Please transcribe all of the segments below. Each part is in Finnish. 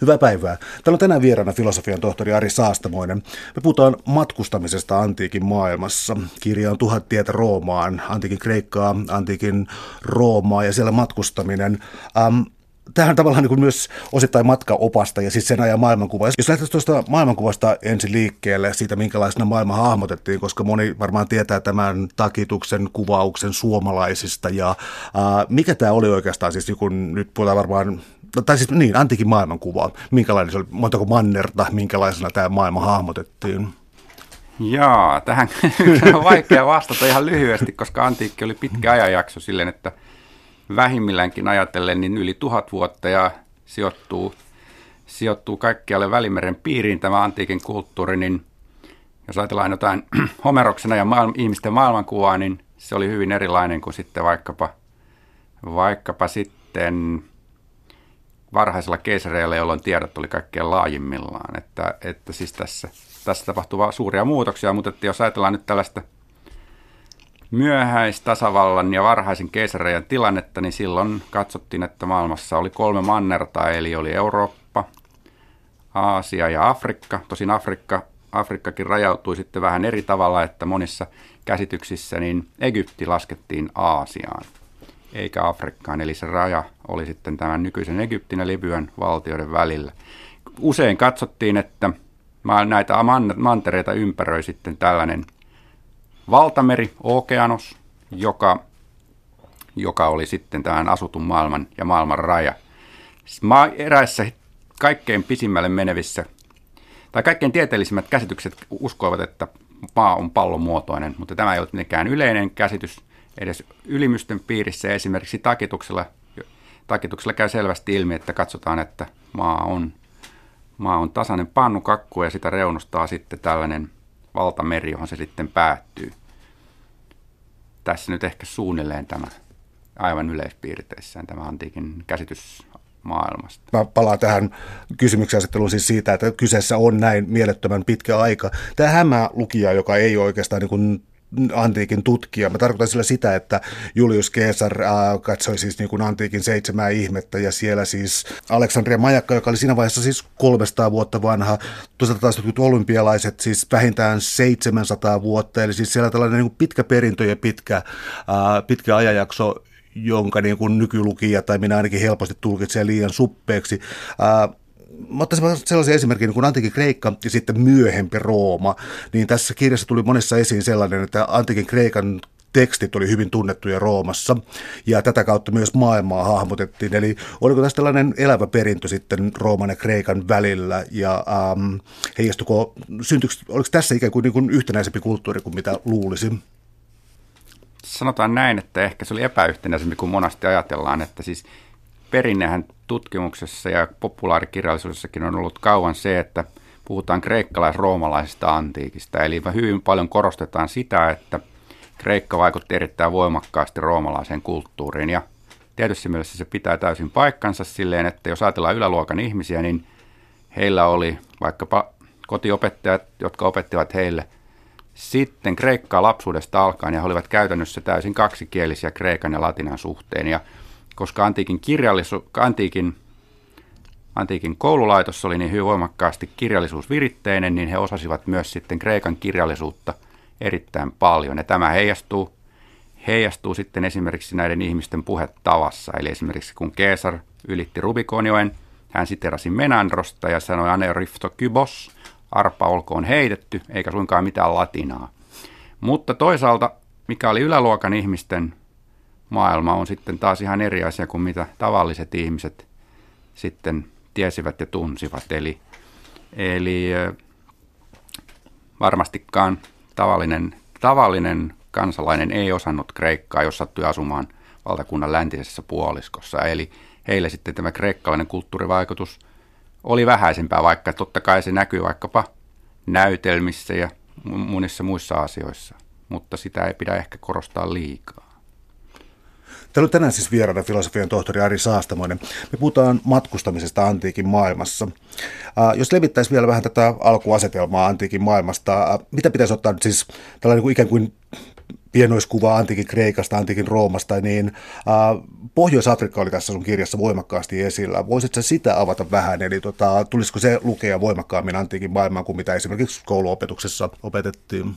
Hyvää päivää. Täällä on tänään vieraana filosofian tohtori Ari Saastamoinen. Me puhutaan matkustamisesta antiikin maailmassa. Kirja on Tuhat tietä Roomaan, antiikin Kreikkaa, antiikin Roomaa ja siellä matkustaminen. Ähm, tähän tavallaan niin kuin myös osittain matkaopasta ja siis sen ajan maailmankuva. Jos lähdetään tuosta maailmankuvasta ensin liikkeelle, siitä minkälaisena maailma hahmotettiin, koska moni varmaan tietää tämän takituksen kuvauksen suomalaisista ja ää, mikä tämä oli oikeastaan, siis niin kun nyt puhutaan varmaan tai siis niin, antiikin maailmankuva. Minkälainen se oli, montako mannerta, minkälaisena tämä maailma hahmotettiin? Jaa, tähän on vaikea vastata ihan lyhyesti, koska antiikki oli pitkä ajanjakso silleen, että vähimmilläänkin ajatellen niin yli tuhat vuotta ja sijoittuu, sijoittuu kaikkialle Välimeren piiriin tämä antiikin kulttuuri, niin jos ajatellaan jotain Homeroksena ja maailma, ihmisten maailmankuvaa, niin se oli hyvin erilainen kuin sitten vaikkapa, vaikkapa sitten varhaisella keisareilla, jolloin tiedot oli kaikkein laajimmillaan. Että, että siis tässä, tässä tapahtuu suuria muutoksia, mutta että jos ajatellaan nyt tällaista myöhäistasavallan ja varhaisen keisareen tilannetta, niin silloin katsottiin, että maailmassa oli kolme mannerta, eli oli Eurooppa, Aasia ja Afrikka. Tosin Afrikka, Afrikkakin rajautui sitten vähän eri tavalla, että monissa käsityksissä niin Egypti laskettiin Aasiaan eikä Afrikkaan. Eli se raja oli sitten tämän nykyisen Egyptin ja Libyan valtioiden välillä. Usein katsottiin, että näitä mantereita ympäröi sitten tällainen valtameri, Okeanos, joka, joka oli sitten tämän asutun maailman ja maailman raja. Eräissä kaikkein pisimmälle menevissä, tai kaikkein tieteellisimmät käsitykset uskoivat, että maa on pallon muotoinen, mutta tämä ei ollut mitenkään yleinen käsitys edes ylimysten piirissä. Esimerkiksi takituksella, takituksella käy selvästi ilmi, että katsotaan, että maa on, maa on tasainen pannukakku ja sitä reunustaa sitten tällainen valtameri, johon se sitten päättyy. Tässä nyt ehkä suunnilleen tämä aivan yleispiirteissään tämä antiikin käsitys maailmasta. Mä palaan tähän kysymyksen asetteluun siis siitä, että kyseessä on näin mielettömän pitkä aika. Tämä hämää lukija, joka ei oikeastaan niin kuin antiikin tutkija. Mä tarkoitan sillä sitä, että Julius Caesar äh, katsoi siis niin kuin antiikin seitsemää ihmettä ja siellä siis Aleksandria majakka, joka oli siinä vaiheessa siis 300 vuotta vanha. Toisaalta taas olympialaiset siis vähintään 700 vuotta, eli siis siellä tällainen niin kuin pitkä perintö ja pitkä, äh, pitkä ajanjakso, jonka niin kuin nykylukija tai minä ainakin helposti tulkitsee liian suppeeksi. Äh, mä ottaisin sellaisen esimerkin niin kuin antiikin Kreikka ja sitten myöhempi Rooma, niin tässä kirjassa tuli monessa esiin sellainen, että antiikin Kreikan tekstit oli hyvin tunnettuja Roomassa ja tätä kautta myös maailmaa hahmotettiin. Eli oliko tässä tällainen elävä perintö sitten Rooman ja Kreikan välillä ja ähm, heijastuko, oliko tässä ikään kuin, niin kuin yhtenäisempi kulttuuri kuin mitä luulisin? Sanotaan näin, että ehkä se oli epäyhtenäisempi kuin monasti ajatellaan, että siis perinnehän tutkimuksessa ja populaarikirjallisuudessakin on ollut kauan se, että puhutaan kreikkalais-roomalaisesta antiikista. Eli hyvin paljon korostetaan sitä, että Kreikka vaikutti erittäin voimakkaasti roomalaiseen kulttuuriin. Ja tietysti mielessä se pitää täysin paikkansa silleen, että jos ajatellaan yläluokan ihmisiä, niin heillä oli vaikkapa kotiopettajat, jotka opettivat heille sitten kreikkaa lapsuudesta alkaen, ja he olivat käytännössä täysin kaksikielisiä kreikan ja latinan suhteen. Ja koska antiikin, kirjallisu, antiikin, antiikin koululaitos oli niin hyvin voimakkaasti kirjallisuusviritteinen, niin he osasivat myös sitten kreikan kirjallisuutta erittäin paljon. Ja tämä heijastuu, heijastuu sitten esimerkiksi näiden ihmisten puhetavassa. Eli esimerkiksi kun Caesar ylitti Rubikonjoen, hän siterasi Menandrosta ja sanoi anerifto kybos, arpa olkoon heitetty, eikä suinkaan mitään latinaa. Mutta toisaalta, mikä oli yläluokan ihmisten maailma on sitten taas ihan eri asia kuin mitä tavalliset ihmiset sitten tiesivät ja tunsivat. Eli, eli varmastikaan tavallinen, tavallinen kansalainen ei osannut kreikkaa, jos sattui asumaan valtakunnan läntisessä puoliskossa. Eli heille sitten tämä kreikkalainen kulttuurivaikutus oli vähäisempää, vaikka totta kai se näkyy vaikkapa näytelmissä ja monissa muissa asioissa, mutta sitä ei pidä ehkä korostaa liikaa. Täällä on tänään siis vieraana filosofian tohtori Ari Saastamoinen. Me puhutaan matkustamisesta antiikin maailmassa. Jos levittäisi vielä vähän tätä alkuasetelmaa antiikin maailmasta, mitä pitäisi ottaa nyt siis tällainen kuin ikään kuin pienoiskuva antiikin Kreikasta, antiikin Roomasta, niin Pohjois-Afrikka oli tässä sun kirjassa voimakkaasti esillä. Voisitko sitä avata vähän, eli tota, tulisiko se lukea voimakkaammin antiikin maailmaan kuin mitä esimerkiksi kouluopetuksessa opetettiin?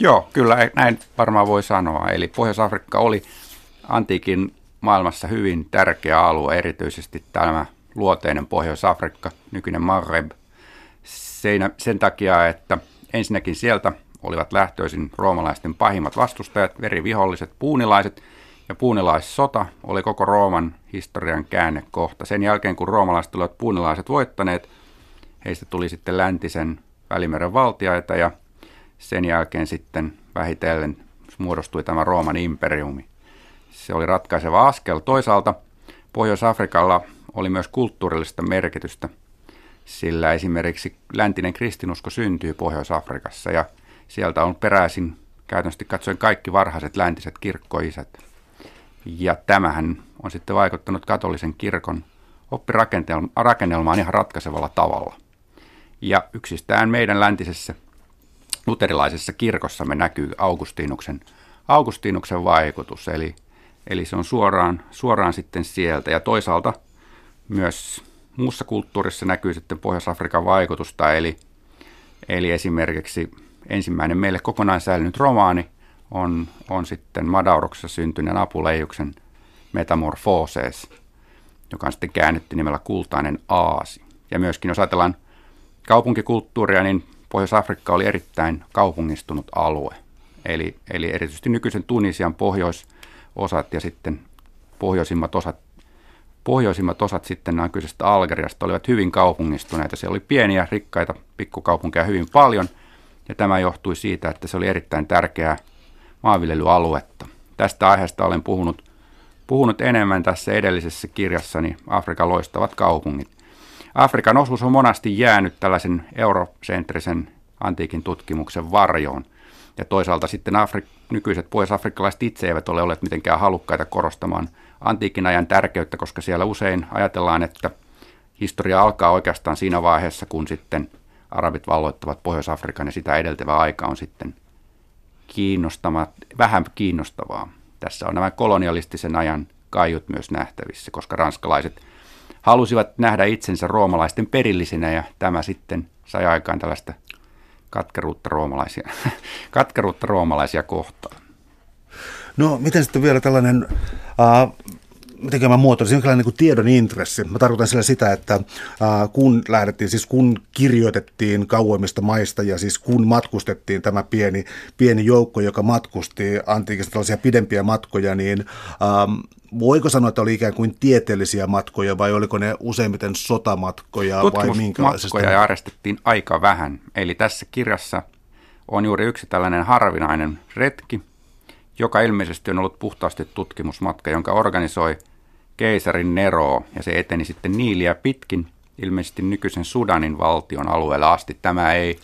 Joo, kyllä näin varmaan voi sanoa. Eli Pohjois-Afrikka oli antiikin maailmassa hyvin tärkeä alue, erityisesti tämä luoteinen Pohjois-Afrikka, nykyinen Maghreb, sen takia, että ensinnäkin sieltä olivat lähtöisin roomalaisten pahimmat vastustajat, veriviholliset puunilaiset, ja puunilaissota oli koko Rooman historian käännekohta. Sen jälkeen, kun roomalaiset olivat puunilaiset voittaneet, heistä tuli sitten läntisen välimeren valtiaita, ja sen jälkeen sitten vähitellen muodostui tämä Rooman imperiumi. Se oli ratkaiseva askel. Toisaalta Pohjois-Afrikalla oli myös kulttuurillista merkitystä, sillä esimerkiksi läntinen kristinusko syntyy Pohjois-Afrikassa ja sieltä on peräisin käytännössä katsoen kaikki varhaiset läntiset kirkkoisät. Ja tämähän on sitten vaikuttanut katolisen kirkon oppirakennelmaan ihan ratkaisevalla tavalla. Ja yksistään meidän läntisessä luterilaisessa kirkossamme näkyy Augustinuksen, Augustinuksen vaikutus, eli, eli se on suoraan, suoraan sitten sieltä. Ja toisaalta myös muussa kulttuurissa näkyy sitten Pohjois-Afrikan vaikutusta, eli, eli esimerkiksi ensimmäinen meille kokonaan säilynyt romaani on, on sitten Madauroksessa syntyneen Apuleijuksen Metamorphoses, joka on sitten käännetty nimellä Kultainen Aasi. Ja myöskin jos ajatellaan kaupunkikulttuuria, niin Pohjois-Afrikka oli erittäin kaupungistunut alue. Eli, eli erityisesti nykyisen Tunisian pohjoisosat ja sitten pohjoisimmat osat, pohjoisimmat osat sitten nykyisestä Algeriasta olivat hyvin kaupungistuneita. Siellä oli pieniä, rikkaita pikkukaupunkeja hyvin paljon, ja tämä johtui siitä, että se oli erittäin tärkeää maanviljelyaluetta. Tästä aiheesta olen puhunut, puhunut enemmän tässä edellisessä kirjassani Afrikan loistavat kaupungit. Afrikan osuus on monasti jäänyt tällaisen eurosentrisen antiikin tutkimuksen varjoon. Ja toisaalta sitten Afri- nykyiset pohjois-afrikkalaiset itse eivät ole olleet mitenkään halukkaita korostamaan antiikin ajan tärkeyttä, koska siellä usein ajatellaan, että historia alkaa oikeastaan siinä vaiheessa, kun sitten arabit valloittavat Pohjois-Afrikan ja sitä edeltävä aika on sitten kiinnostamat, vähän kiinnostavaa. Tässä on nämä kolonialistisen ajan kaiut myös nähtävissä, koska ranskalaiset halusivat nähdä itsensä roomalaisten perillisinä ja tämä sitten sai aikaan tällaista katkeruutta roomalaisia, katkeruutta roomalaisia kohtaan. No miten sitten vielä tällainen äh, miten mä muotoilisin, jonkinlainen niin tiedon intressi. Mä tarkoitan sillä sitä, että äh, kun lähdettiin, siis kun kirjoitettiin kauemmista maista ja siis kun matkustettiin tämä pieni, pieni joukko, joka matkusti antiikista tällaisia pidempiä matkoja, niin ähm, voiko sanoa, että oli ikään kuin tieteellisiä matkoja vai oliko ne useimmiten sotamatkoja vai minkälaisesta? Matkoja järjestettiin aika vähän. Eli tässä kirjassa on juuri yksi tällainen harvinainen retki, joka ilmeisesti on ollut puhtaasti tutkimusmatka, jonka organisoi keisarin Nero, ja se eteni sitten Niiliä pitkin, ilmeisesti nykyisen Sudanin valtion alueelle asti. Tämä ei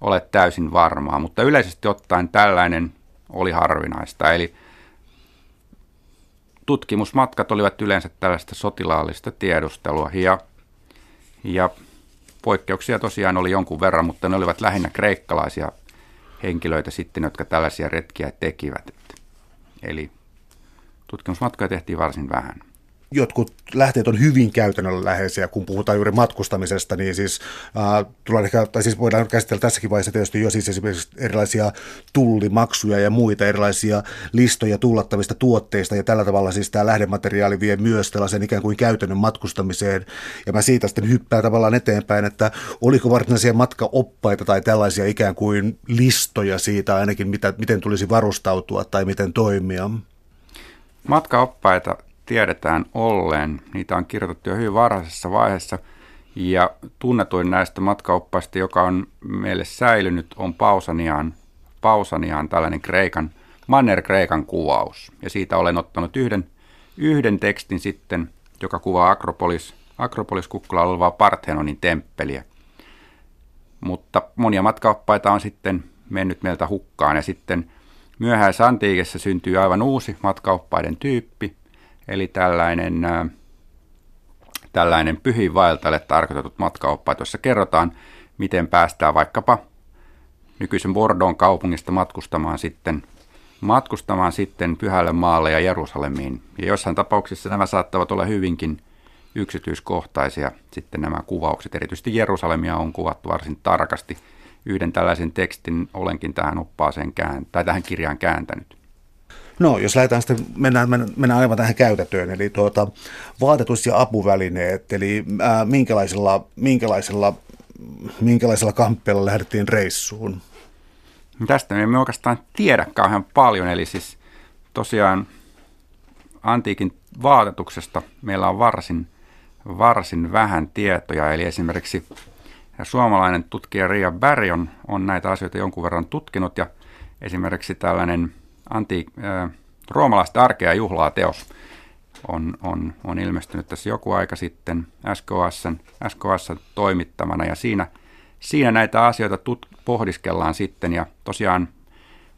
ole täysin varmaa, mutta yleisesti ottaen tällainen oli harvinaista. Eli tutkimusmatkat olivat yleensä tällaista sotilaallista tiedustelua, ja, ja poikkeuksia tosiaan oli jonkun verran, mutta ne olivat lähinnä kreikkalaisia henkilöitä sitten, jotka tällaisia retkiä tekivät. Eli tutkimusmatkoja tehtiin varsin vähän jotkut lähteet on hyvin käytännönläheisiä, kun puhutaan juuri matkustamisesta, niin siis, äh, ehkä, tai siis voidaan käsitellä tässäkin vaiheessa tietysti jo siis esimerkiksi erilaisia tullimaksuja ja muita erilaisia listoja tullattavista tuotteista, ja tällä tavalla siis tämä lähdemateriaali vie myös tällaisen ikään kuin käytännön matkustamiseen, ja mä siitä sitten hyppään tavallaan eteenpäin, että oliko varsinaisia matkaoppaita tai tällaisia ikään kuin listoja siitä ainakin, mitä, miten tulisi varustautua tai miten toimia? Matkaoppaita tiedetään olleen. Niitä on kirjoitettu jo hyvin varhaisessa vaiheessa. Ja tunnetuin näistä matkaoppaista, joka on meille säilynyt, on Pausaniaan, Pausaniaan tällainen Kreikan, Manner-Kreikan kuvaus. Ja siitä olen ottanut yhden, yhden tekstin sitten, joka kuvaa Akropolis, Akropolis kukkulalla olevaa Parthenonin temppeliä. Mutta monia matkaoppaita on sitten mennyt meiltä hukkaan ja sitten myöhäisantiikessa syntyy aivan uusi matkaoppaiden tyyppi, Eli tällainen, tällainen pyhin vaeltajalle tarkoitetut matkaoppaat, jossa kerrotaan, miten päästään vaikkapa nykyisen Bordeaux kaupungista matkustamaan sitten matkustamaan sitten Pyhälle maalle ja Jerusalemiin. Ja jossain tapauksissa nämä saattavat olla hyvinkin yksityiskohtaisia sitten nämä kuvaukset. Erityisesti Jerusalemia on kuvattu varsin tarkasti. Yhden tällaisen tekstin olenkin tähän oppaaseen kään, tai tähän kirjaan kääntänyt. No, jos lähdetään sitten, mennään, mennään aivan tähän käytettyyn, eli tuota, vaatetus- ja apuvälineet, eli ää, minkälaisella, minkälaisella, minkälaisella kamppeella lähdettiin reissuun? Tästä me emme oikeastaan tiedä kauhean paljon, eli siis tosiaan antiikin vaatetuksesta meillä on varsin, varsin vähän tietoja, eli esimerkiksi suomalainen tutkija Ria Berg on näitä asioita jonkun verran tutkinut, ja esimerkiksi tällainen antiik, äh, roomalaista arkea juhlaa teos on, on, on ilmestynyt tässä joku aika sitten SKS, SKS toimittamana ja siinä, siinä näitä asioita tut, pohdiskellaan sitten ja tosiaan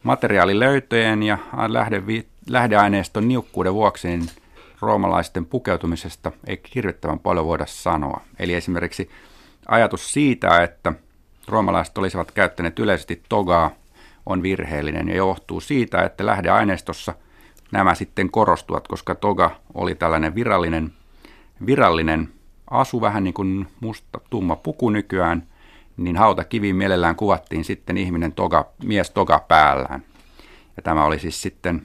materiaalilöytöjen ja lähde, lähdeaineiston niukkuuden vuoksi niin roomalaisten pukeutumisesta ei hirvittävän paljon voida sanoa. Eli esimerkiksi ajatus siitä, että roomalaiset olisivat käyttäneet yleisesti togaa on virheellinen ja johtuu siitä, että lähdeaineistossa nämä sitten korostuvat, koska toga oli tällainen virallinen, virallinen asu, vähän niin kuin musta tumma puku nykyään, niin hautakiviin mielellään kuvattiin sitten ihminen toga, mies toga päällään. Ja tämä oli siis sitten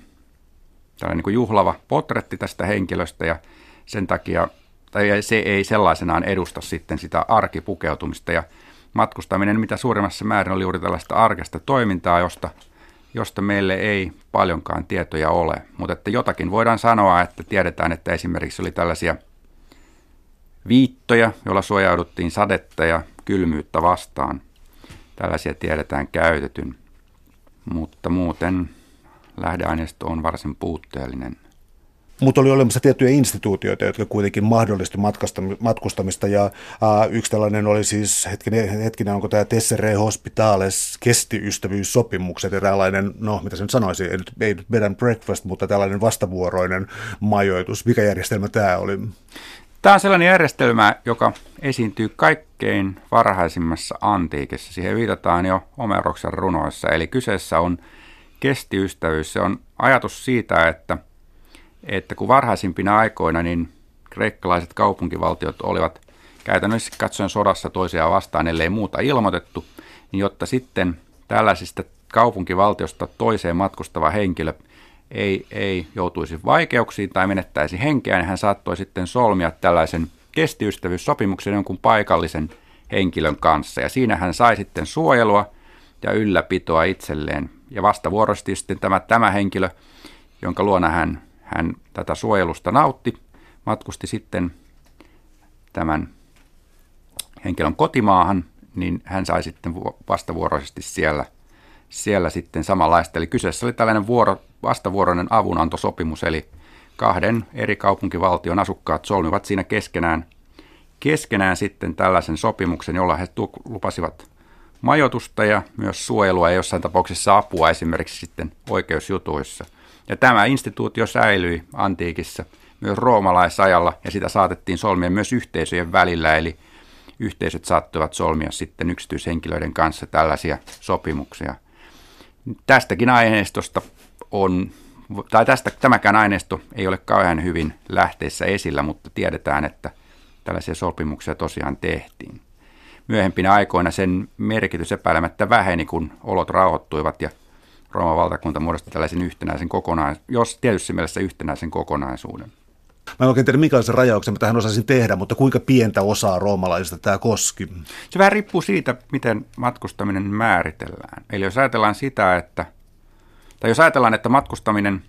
tällainen niin kuin juhlava potretti tästä henkilöstä ja sen takia tai se ei sellaisenaan edusta sitten sitä arkipukeutumista ja matkustaminen mitä suurimmassa määrin oli juuri tällaista arkesta toimintaa, josta, josta meille ei paljonkaan tietoja ole. Mutta että jotakin voidaan sanoa, että tiedetään, että esimerkiksi oli tällaisia viittoja, joilla suojauduttiin sadetta ja kylmyyttä vastaan. Tällaisia tiedetään käytetyn, mutta muuten lähdeaineisto on varsin puutteellinen. Mutta oli olemassa tiettyjä instituutioita, jotka kuitenkin mahdollisti matkustamista ja ää, yksi tällainen oli siis, hetkinen, hetkinen onko tämä Tessere Hospitales kestiystävyyssopimukset, eräänlainen, no mitä se nyt sanoisi, ei nyt, bed and breakfast, mutta tällainen vastavuoroinen majoitus. Mikä järjestelmä tämä oli? Tämä on sellainen järjestelmä, joka esiintyy kaikkein varhaisimmassa antiikissa. Siihen viitataan jo Homeroksen runoissa, eli kyseessä on kestiystävyys. Se on ajatus siitä, että – että kun varhaisimpina aikoina niin kreikkalaiset kaupunkivaltiot olivat käytännössä katsoen sodassa toisiaan vastaan, ellei muuta ilmoitettu, niin jotta sitten tällaisista kaupunkivaltiosta toiseen matkustava henkilö ei, ei joutuisi vaikeuksiin tai menettäisi henkeä, niin hän saattoi sitten solmia tällaisen kestiystävyyssopimuksen jonkun paikallisen henkilön kanssa. Ja siinä hän sai sitten suojelua ja ylläpitoa itselleen. Ja vastavuoroisesti sitten tämä, tämä henkilö, jonka luona hän hän tätä suojelusta nautti, matkusti sitten tämän henkilön kotimaahan, niin hän sai sitten vastavuoroisesti siellä, siellä sitten samanlaista. Eli kyseessä oli tällainen vuoro, vastavuoroinen avunantosopimus, eli kahden eri kaupunkivaltion asukkaat solmivat siinä keskenään, keskenään sitten tällaisen sopimuksen, jolla he lupasivat majoitusta ja myös suojelua ja jossain tapauksessa apua esimerkiksi sitten oikeusjutuissa. Ja tämä instituutio säilyi antiikissa myös roomalaisajalla ja sitä saatettiin solmia myös yhteisöjen välillä, eli yhteisöt saattoivat solmia sitten yksityishenkilöiden kanssa tällaisia sopimuksia. Tästäkin aineistosta on, tai tästä, tämäkään aineisto ei ole kauhean hyvin lähteessä esillä, mutta tiedetään, että tällaisia sopimuksia tosiaan tehtiin. Myöhempinä aikoina sen merkitys epäilemättä väheni, kun olot rauhoittuivat ja Rooman valtakunta muodosti tällaisen yhtenäisen kokonaisuuden, jos tietysti mielessä yhtenäisen kokonaisuuden. Mä en oikein tiedä, minkälaisen rajauksen mä tähän osaisin tehdä, mutta kuinka pientä osaa roomalaisista tämä koski? Se vähän riippuu siitä, miten matkustaminen määritellään. Eli jos ajatellaan sitä, että, tai jos ajatellaan, että matkustaminen,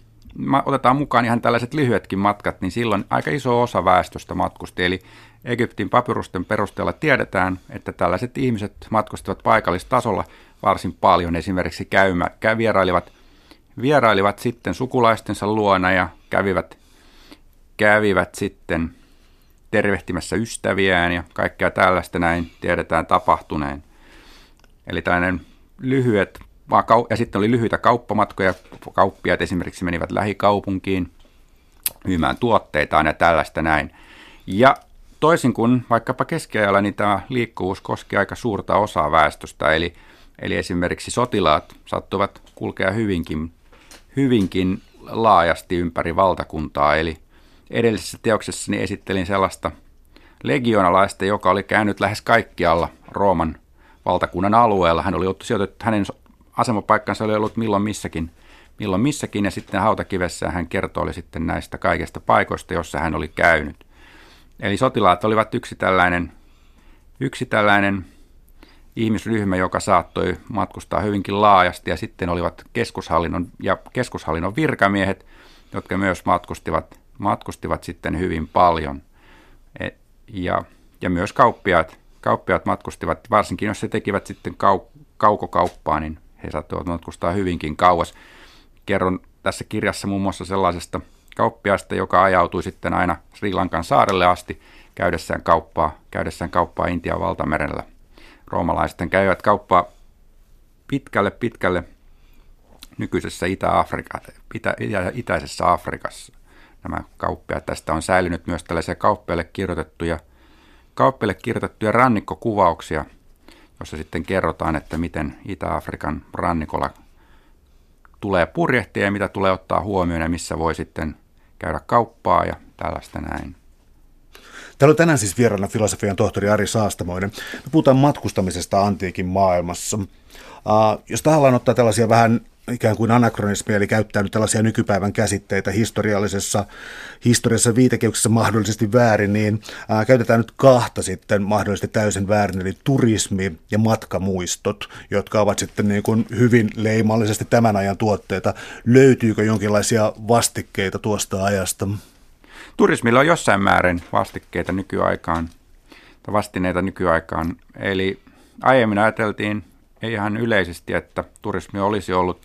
otetaan mukaan ihan tällaiset lyhyetkin matkat, niin silloin aika iso osa väestöstä matkusti. Eli Egyptin papyrusten perusteella tiedetään, että tällaiset ihmiset matkustivat paikallistasolla varsin paljon. Esimerkiksi käymä, käy, vierailivat, vierailivat sitten sukulaistensa luona ja kävivät, kävivät sitten tervehtimässä ystäviään ja kaikkea tällaista näin tiedetään tapahtuneen. Eli tällainen lyhyet, ja sitten oli lyhyitä kauppamatkoja, kauppiaat esimerkiksi menivät lähikaupunkiin myymään tuotteitaan ja tällaista näin. Ja toisin kuin vaikkapa keskiajalla, niin tämä liikkuvuus koski aika suurta osaa väestöstä, eli Eli esimerkiksi sotilaat sattuvat kulkea hyvinkin, hyvinkin laajasti ympäri valtakuntaa. Eli edellisessä teoksessani esittelin sellaista legionalaista, joka oli käynyt lähes kaikkialla Rooman valtakunnan alueella. Hän oli sijoitettu, hänen asemapaikkansa oli ollut milloin missäkin, milloin missäkin ja sitten hautakivessä hän kertoi sitten näistä kaikista paikoista, jossa hän oli käynyt. Eli sotilaat olivat yksi tällainen, yksi tällainen ihmisryhmä, joka saattoi matkustaa hyvinkin laajasti ja sitten olivat keskushallinnon ja keskushallinnon virkamiehet, jotka myös matkustivat, matkustivat sitten hyvin paljon. E, ja, ja myös kauppiaat, kauppiaat matkustivat, varsinkin jos he tekivät sitten kau, kaukokauppaa, niin he saattoivat matkustaa hyvinkin kauas. Kerron tässä kirjassa muun muassa sellaisesta kauppiaasta, joka ajautui sitten aina Sri Lankan saarelle asti käydessään kauppaa, käydessään kauppaa Intian valtamerellä. Roomalaiset käyvät kauppaa pitkälle pitkälle nykyisessä Itä-Afrika, itä, itä, itäisessä Afrikassa. Nämä kauppiaat. Tästä on säilynyt myös tällaisia kauppiaille kirjoitettuja, kauppiaille kirjoitettuja rannikkokuvauksia, jossa sitten kerrotaan, että miten Itä-Afrikan rannikolla tulee purjehtia ja mitä tulee ottaa huomioon ja missä voi sitten käydä kauppaa ja tällaista näin. Täällä on tänään siis vieraana filosofian tohtori Ari Saastamoinen. Me puhutaan matkustamisesta antiikin maailmassa. Uh, jos tahallaan ottaa tällaisia vähän ikään kuin anakronismia, eli käyttää nyt tällaisia nykypäivän käsitteitä historiallisessa historiassa viitekehyksessä mahdollisesti väärin, niin ää, käytetään nyt kahta sitten mahdollisesti täysin väärin, eli turismi ja matkamuistot, jotka ovat sitten niin kuin hyvin leimallisesti tämän ajan tuotteita. Löytyykö jonkinlaisia vastikkeita tuosta ajasta? Turismilla on jossain määrin vastikkeita nykyaikaan, tai vastineita nykyaikaan. Eli aiemmin ajateltiin ei ihan yleisesti, että turismi olisi ollut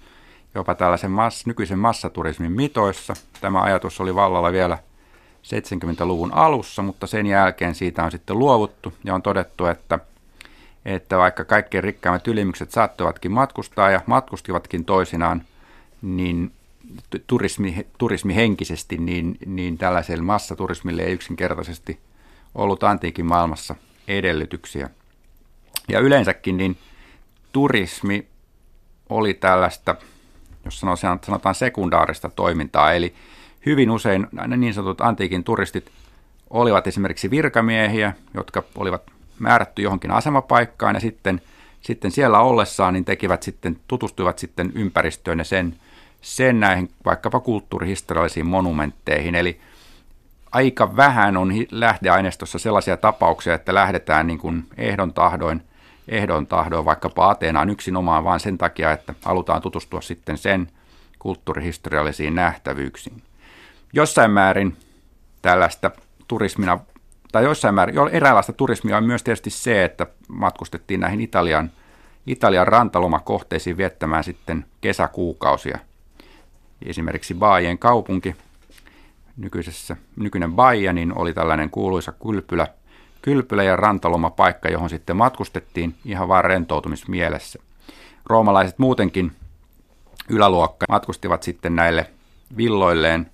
jopa tällaisen mass, nykyisen massaturismin mitoissa. Tämä ajatus oli vallalla vielä 70-luvun alussa, mutta sen jälkeen siitä on sitten luovuttu ja on todettu, että, että vaikka kaikkein rikkaimmat ylimykset saattoivatkin matkustaa ja matkustivatkin toisinaan, niin turismi, turismi henkisesti, niin, niin tällaiselle massaturismille ei yksinkertaisesti ollut antiikin maailmassa edellytyksiä. Ja yleensäkin niin turismi oli tällaista jos sanotaan sekundaarista toimintaa. Eli hyvin usein niin sanotut antiikin turistit olivat esimerkiksi virkamiehiä, jotka olivat määrätty johonkin asemapaikkaan ja sitten, sitten siellä ollessaan niin tekivät sitten, tutustuivat sitten ympäristöön ja sen, sen näihin vaikkapa kulttuurihistoriallisiin monumentteihin. Eli aika vähän on lähdeaineistossa sellaisia tapauksia, että lähdetään niin kuin ehdon tahdoin ehdon tahdoin vaikkapa Ateenaan yksinomaan vain sen takia, että halutaan tutustua sitten sen kulttuurihistoriallisiin nähtävyyksiin. Jossain määrin tällaista turismina, tai jossain määrin, eräänlaista turismia on myös tietysti se, että matkustettiin näihin Italian, Italian rantalomakohteisiin viettämään sitten kesäkuukausia. Esimerkiksi Baien kaupunki, nykyisessä, nykyinen Baia, niin oli tällainen kuuluisa kylpylä – kylpylä ja rantalomapaikka, johon sitten matkustettiin ihan vain rentoutumismielessä. Roomalaiset muutenkin yläluokka matkustivat sitten näille villoilleen,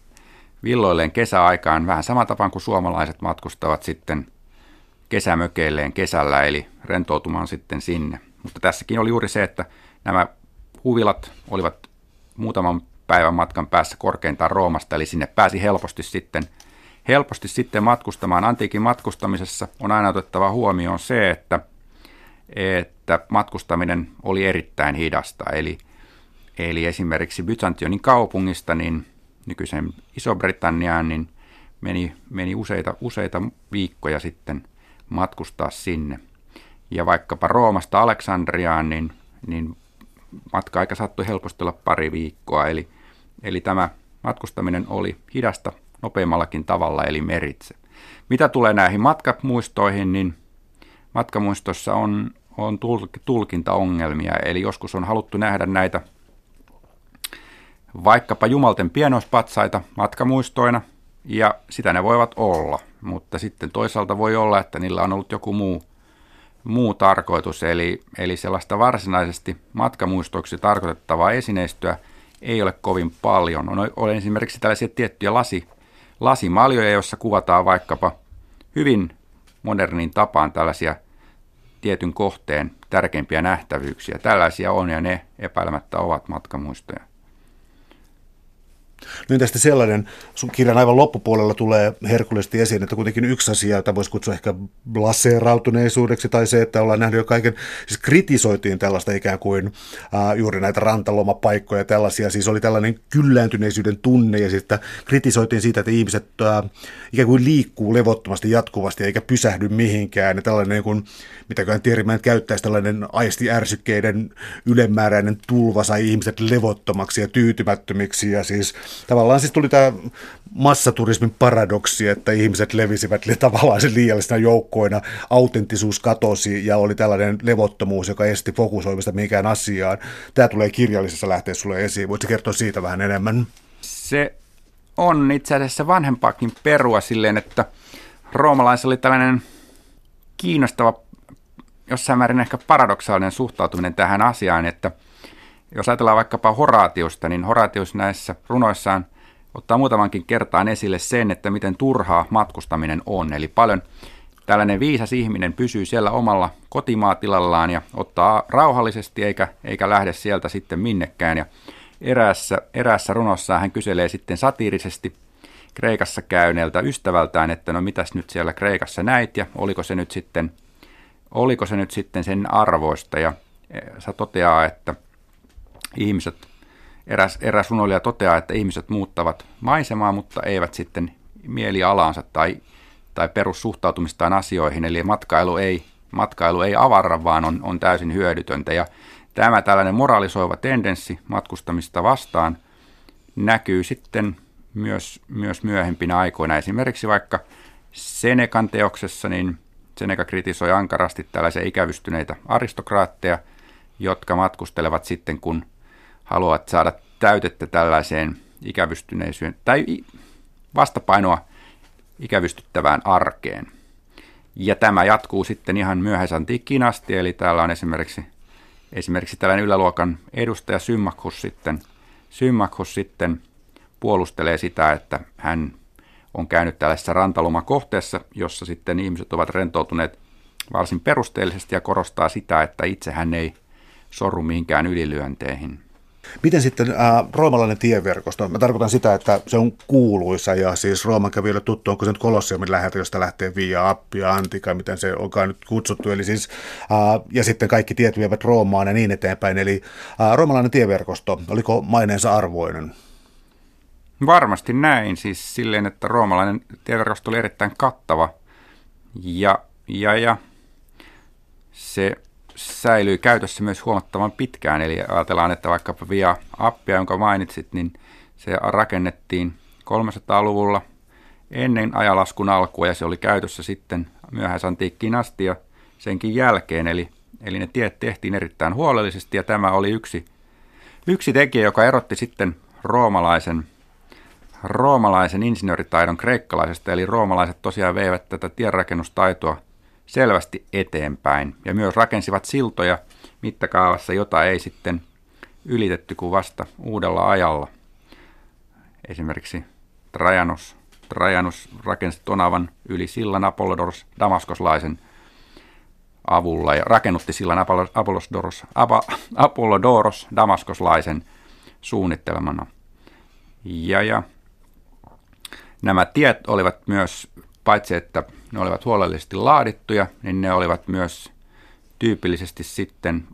villoilleen kesäaikaan vähän sama tapaan kuin suomalaiset matkustavat sitten kesämökeilleen kesällä, eli rentoutumaan sitten sinne. Mutta tässäkin oli juuri se, että nämä huvilat olivat muutaman päivän matkan päässä korkeintaan Roomasta, eli sinne pääsi helposti sitten – helposti sitten matkustamaan. Antiikin matkustamisessa on aina otettava huomioon se, että, että matkustaminen oli erittäin hidasta. Eli, eli esimerkiksi Byzantionin kaupungista niin nykyisen Iso-Britanniaan niin meni, meni useita, useita viikkoja sitten matkustaa sinne. Ja vaikkapa Roomasta Aleksandriaan, niin, niin matka-aika saattoi helposti olla pari viikkoa. Eli, eli tämä matkustaminen oli hidasta nopeammallakin tavalla eli meritse. Mitä tulee näihin matkamuistoihin, niin matkamuistossa on, on tulkintaongelmia, eli joskus on haluttu nähdä näitä vaikkapa jumalten pienoispatsaita matkamuistoina, ja sitä ne voivat olla, mutta sitten toisaalta voi olla, että niillä on ollut joku muu, muu tarkoitus, eli, eli sellaista varsinaisesti matkamuistoiksi tarkoitettavaa esineistöä ei ole kovin paljon. On, on esimerkiksi tällaisia tiettyjä lasi, lasimaljoja, joissa kuvataan vaikkapa hyvin modernin tapaan tällaisia tietyn kohteen tärkeimpiä nähtävyyksiä. Tällaisia on ja ne epäilemättä ovat matkamuistoja. Nyt tästä sellainen, sun kirjan aivan loppupuolella tulee herkullisesti esiin, että kuitenkin yksi asia, jota voisi kutsua ehkä blaseerautuneisuudeksi, tai se, että ollaan nähnyt jo kaiken, siis kritisoitiin tällaista ikään kuin äh, juuri näitä rantalomapaikkoja ja tällaisia, siis oli tällainen kyllääntyneisyyden tunne, ja sitten kritisoitiin siitä, että ihmiset äh, ikään kuin liikkuu levottomasti jatkuvasti, eikä pysähdy mihinkään, ja tällainen niin kuin, mitäköhän Tierimäen käyttäisi, tällainen aistiärsykkeiden ylemmääräinen tulva sai ihmiset levottomaksi ja tyytymättömiksi, ja siis tavallaan siis tuli tämä massaturismin paradoksi, että ihmiset levisivät tavallaan sen liiallisena joukkoina, autenttisuus katosi ja oli tällainen levottomuus, joka esti fokusoimista mihinkään asiaan. Tämä tulee kirjallisessa lähteessä sulle esiin. Voitko kertoa siitä vähän enemmän? Se on itse asiassa vanhempaakin perua silleen, että roomalaisilla oli tällainen kiinnostava, jossain määrin ehkä paradoksaalinen suhtautuminen tähän asiaan, että – jos ajatellaan vaikkapa Horatiusta, niin Horatius näissä runoissaan ottaa muutamankin kertaan esille sen, että miten turhaa matkustaminen on. Eli paljon tällainen viisas ihminen pysyy siellä omalla kotimaatilallaan ja ottaa rauhallisesti eikä, eikä lähde sieltä sitten minnekään. Ja eräässä, eräässä runossa hän kyselee sitten satiirisesti Kreikassa käyneeltä ystävältään, että no mitäs nyt siellä Kreikassa näit ja oliko se nyt sitten, oliko se nyt sitten sen arvoista. Ja e, se toteaa, että – ihmiset, eräs, eräs runoilija toteaa, että ihmiset muuttavat maisemaa, mutta eivät sitten mielialaansa tai, tai perussuhtautumistaan asioihin, eli matkailu ei, matkailu ei avarra, vaan on, on täysin hyödytöntä. Ja tämä tällainen moralisoiva tendenssi matkustamista vastaan näkyy sitten myös, myös myöhempinä aikoina. Esimerkiksi vaikka Senekan teoksessa, niin Seneca kritisoi ankarasti tällaisia ikävystyneitä aristokraatteja, jotka matkustelevat sitten, kun haluat saada täytettä tällaiseen ikävystyneisyyteen tai vastapainoa ikävystyttävään arkeen. Ja tämä jatkuu sitten ihan myöhäisantiikkiin asti, eli täällä on esimerkiksi, esimerkiksi tällainen yläluokan edustaja Symmachus sitten, Symmachus sitten puolustelee sitä, että hän on käynyt tällaisessa rantalomakohteessa, jossa sitten ihmiset ovat rentoutuneet varsin perusteellisesti ja korostaa sitä, että itse hän ei sorru mihinkään ylilyönteihin. Miten sitten äh, roomalainen tieverkosto? Mä tarkoitan sitä, että se on kuuluisa ja siis Rooman kävijöille tuttu, onko se nyt Kolossiumin läheltä, josta lähtee Via Appia, Antika, miten se onkaan nyt kutsuttu. Eli siis, äh, ja sitten kaikki tiet vievät Roomaan ja niin eteenpäin. Eli äh, roomalainen tieverkosto, oliko maineensa arvoinen? Varmasti näin, siis silleen, että roomalainen tieverkosto oli erittäin kattava ja, ja, ja se säilyy käytössä myös huomattavan pitkään. Eli ajatellaan, että vaikkapa via appia, jonka mainitsit, niin se rakennettiin 300-luvulla ennen ajalaskun alkua ja se oli käytössä sitten myöhäisantiikkiin asti ja senkin jälkeen. Eli, eli ne tiet tehtiin erittäin huolellisesti ja tämä oli yksi, yksi tekijä, joka erotti sitten roomalaisen, roomalaisen insinööritaidon kreikkalaisesta. Eli roomalaiset tosiaan veivät tätä tienrakennustaitoa selvästi eteenpäin ja myös rakensivat siltoja mittakaavassa, jota ei sitten ylitetty kuin vasta uudella ajalla. Esimerkiksi Trajanus, Trajanus rakensi Tonavan yli sillan Apollodoros damaskoslaisen avulla ja rakennutti sillan Apollodoros, Apollodoros damaskoslaisen suunnittelemana. Ja, ja nämä tiet olivat myös, paitsi että ne olivat huolellisesti laadittuja, niin ne olivat myös tyypillisesti sitten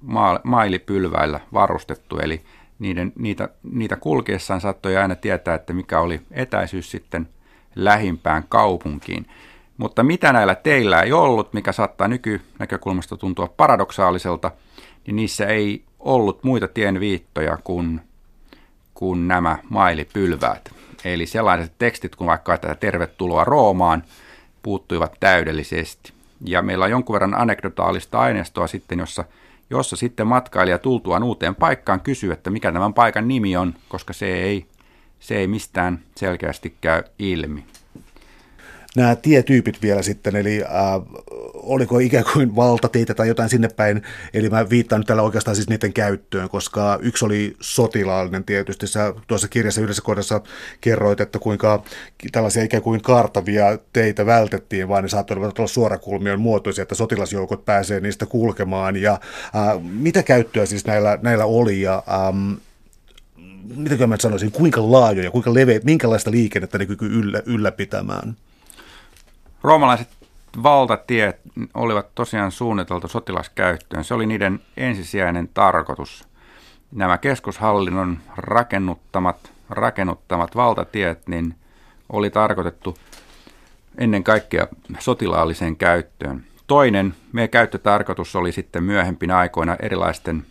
mailipylväillä varustettu, eli niiden, niitä, niitä kulkeessaan saattoi aina tietää, että mikä oli etäisyys sitten lähimpään kaupunkiin. Mutta mitä näillä teillä ei ollut, mikä saattaa nykynäkökulmasta tuntua paradoksaaliselta, niin niissä ei ollut muita tienviittoja kuin, kuin nämä mailipylväät. Eli sellaiset tekstit kuin vaikka tätä tervetuloa Roomaan – puuttuivat täydellisesti. Ja meillä on jonkun verran anekdotaalista aineistoa sitten, jossa, jossa sitten matkailija tultuaan uuteen paikkaan kysyy, että mikä tämän paikan nimi on, koska se ei, se ei mistään selkeästi käy ilmi nämä tietyypit vielä sitten, eli äh, oliko ikään kuin valtateitä tai jotain sinne päin, eli mä viittaan nyt tällä oikeastaan siis niiden käyttöön, koska yksi oli sotilaallinen tietysti, sä tuossa kirjassa yhdessä kohdassa kerroit, että kuinka tällaisia ikään kuin kartavia teitä vältettiin, vaan ne saattoivat olla suorakulmion muotoisia, että sotilasjoukot pääsee niistä kulkemaan, ja äh, mitä käyttöä siis näillä, näillä oli, ja ähm, mitä mä sanoisin, kuinka laajoja, kuinka leveät, minkälaista liikennettä ne kyky yllä, ylläpitämään? Roomalaiset valtatiet olivat tosiaan suunniteltu sotilaskäyttöön. Se oli niiden ensisijainen tarkoitus. Nämä keskushallinnon rakennuttamat, rakennuttamat valtatiet niin oli tarkoitettu ennen kaikkea sotilaalliseen käyttöön. Toinen meidän käyttötarkoitus oli sitten myöhempinä aikoina erilaisten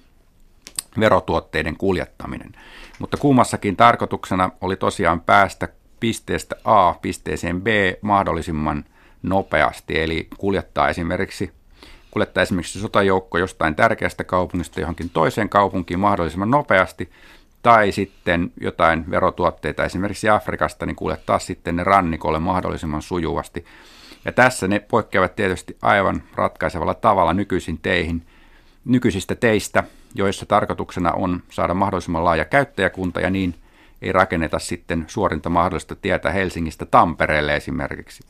verotuotteiden kuljettaminen. Mutta kummassakin tarkoituksena oli tosiaan päästä pisteestä A pisteeseen B mahdollisimman nopeasti, eli kuljettaa esimerkiksi, kuljettaa esimerkiksi sotajoukko jostain tärkeästä kaupungista johonkin toiseen kaupunkiin mahdollisimman nopeasti, tai sitten jotain verotuotteita esimerkiksi Afrikasta, niin kuljettaa sitten ne rannikolle mahdollisimman sujuvasti. Ja tässä ne poikkeavat tietysti aivan ratkaisevalla tavalla nykyisin teihin, nykyisistä teistä, joissa tarkoituksena on saada mahdollisimman laaja käyttäjäkunta ja niin ei rakenneta sitten suorinta mahdollista tietä Helsingistä Tampereelle esimerkiksi.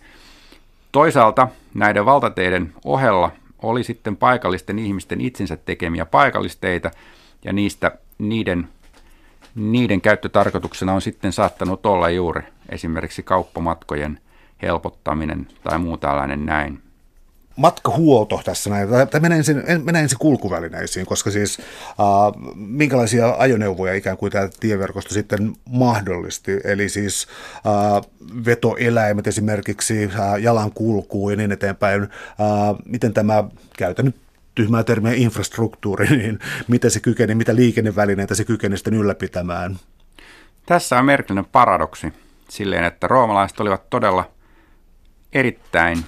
Toisaalta näiden valtateiden ohella oli sitten paikallisten ihmisten itsensä tekemiä paikallisteitä ja niistä niiden, niiden käyttötarkoituksena on sitten saattanut olla juuri esimerkiksi kauppamatkojen helpottaminen tai muu tällainen näin matkahuolto tässä näin, tai menen ensin, menen ensin kulkuvälineisiin, koska siis äh, minkälaisia ajoneuvoja ikään kuin tämä tieverkosto sitten mahdollisti, eli siis äh, vetoeläimet esimerkiksi, äh, jalankulku ja niin eteenpäin, äh, miten tämä käytän tyhmää termiä infrastruktuuri, niin miten se kykeni, mitä liikennevälineitä se kykeni sitten ylläpitämään? Tässä on merkillinen paradoksi silleen, että roomalaiset olivat todella erittäin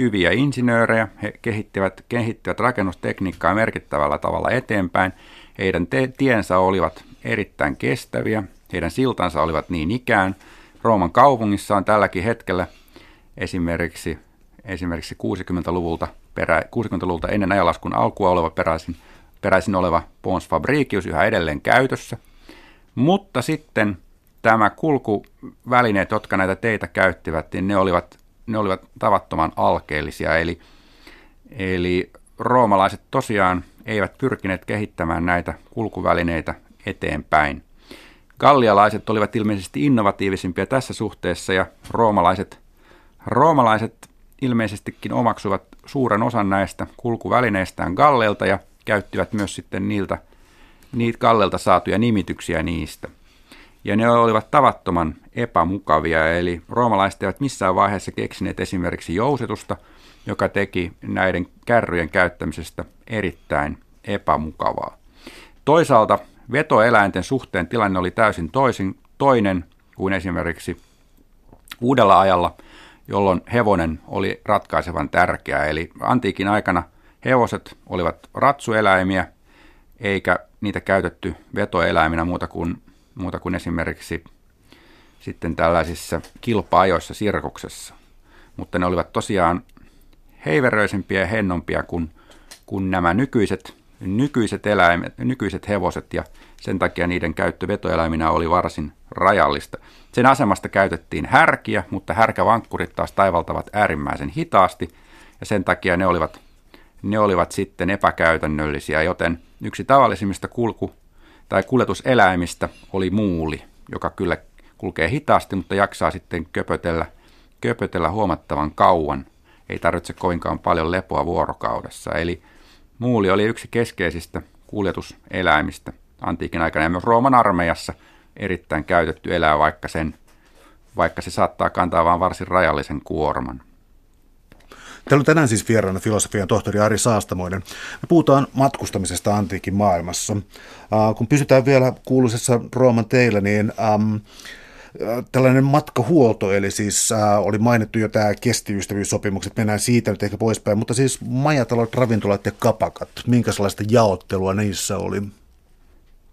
hyviä insinöörejä, he kehittivät, kehittivät rakennustekniikkaa merkittävällä tavalla eteenpäin. Heidän te- tiensä olivat erittäin kestäviä, heidän siltansa olivat niin ikään. Rooman kaupungissa on tälläkin hetkellä esimerkiksi, esimerkiksi 60-luvulta, perä, 60-luvulta ennen ajalaskun alkua oleva peräisin, peräisin oleva Pons Fabricius yhä edelleen käytössä. Mutta sitten tämä kulkuvälineet, jotka näitä teitä käyttivät, niin ne olivat ne olivat tavattoman alkeellisia, eli, eli roomalaiset tosiaan eivät pyrkineet kehittämään näitä kulkuvälineitä eteenpäin. Gallialaiset olivat ilmeisesti innovatiivisimpia tässä suhteessa ja roomalaiset, roomalaiset ilmeisestikin omaksuvat suuren osan näistä kulkuvälineistään Gallelta ja käyttivät myös sitten niiltä, niitä Gallelta saatuja nimityksiä niistä – ja ne olivat tavattoman epämukavia, eli roomalaiset eivät missään vaiheessa keksineet esimerkiksi jousetusta, joka teki näiden kärryjen käyttämisestä erittäin epämukavaa. Toisaalta vetoeläinten suhteen tilanne oli täysin toisin, toinen kuin esimerkiksi uudella ajalla, jolloin hevonen oli ratkaisevan tärkeä. Eli antiikin aikana hevoset olivat ratsueläimiä, eikä niitä käytetty vetoeläiminä muuta kuin muuta kuin esimerkiksi sitten tällaisissa kilpa-ajoissa sirkuksessa. Mutta ne olivat tosiaan heiveröisempiä ja hennompia kuin, kuin nämä nykyiset, nykyiset, eläimet, nykyiset hevoset ja sen takia niiden käyttö vetoeläiminä oli varsin rajallista. Sen asemasta käytettiin härkiä, mutta härkävankkurit taas taivaltavat äärimmäisen hitaasti ja sen takia ne olivat, ne olivat sitten epäkäytännöllisiä, joten yksi tavallisimmista kulku- tai kuljetuseläimistä oli muuli, joka kyllä kulkee hitaasti, mutta jaksaa sitten köpötellä, köpötellä huomattavan kauan. Ei tarvitse kovinkaan paljon lepoa vuorokaudessa. Eli muuli oli yksi keskeisistä kuljetuseläimistä antiikin aikana ja myös Rooman armeijassa erittäin käytetty eläin, vaikka, sen, vaikka se saattaa kantaa vain varsin rajallisen kuorman. Täällä on tänään siis vieraana filosofian tohtori Ari Saastamoinen. Me puhutaan matkustamisesta antiikin maailmassa. Uh, kun pysytään vielä kuuluisessa Rooman teillä, niin um, tällainen matkahuolto, eli siis äh, oli mainittu jo tämä kestiystävyyssopimukset, mennään siitä nyt ehkä poispäin, mutta siis majatalot, ravintolat ja kapakat, minkälaista jaottelua niissä oli?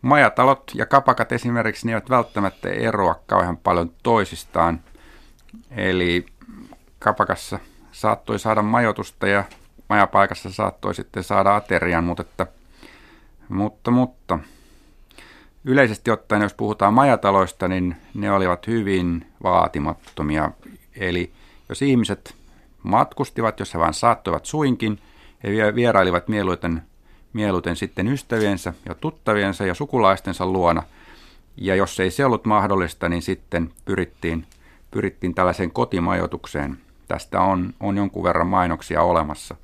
Majatalot ja kapakat esimerkiksi, ne eivät välttämättä eroa kauhean paljon toisistaan. Eli kapakassa saattoi saada majoitusta ja majapaikassa saattoi sitten saada aterian, mutta, että, mutta, mutta yleisesti ottaen, jos puhutaan majataloista, niin ne olivat hyvin vaatimattomia. Eli jos ihmiset matkustivat, jos he vain saattoivat suinkin, he vierailivat mieluiten, mieluiten sitten ystäviensä ja tuttaviensa ja sukulaistensa luona. Ja jos ei se ollut mahdollista, niin sitten pyrittiin, pyrittiin tällaiseen kotimajoitukseen. Tästä on, on jonkun verran mainoksia olemassa.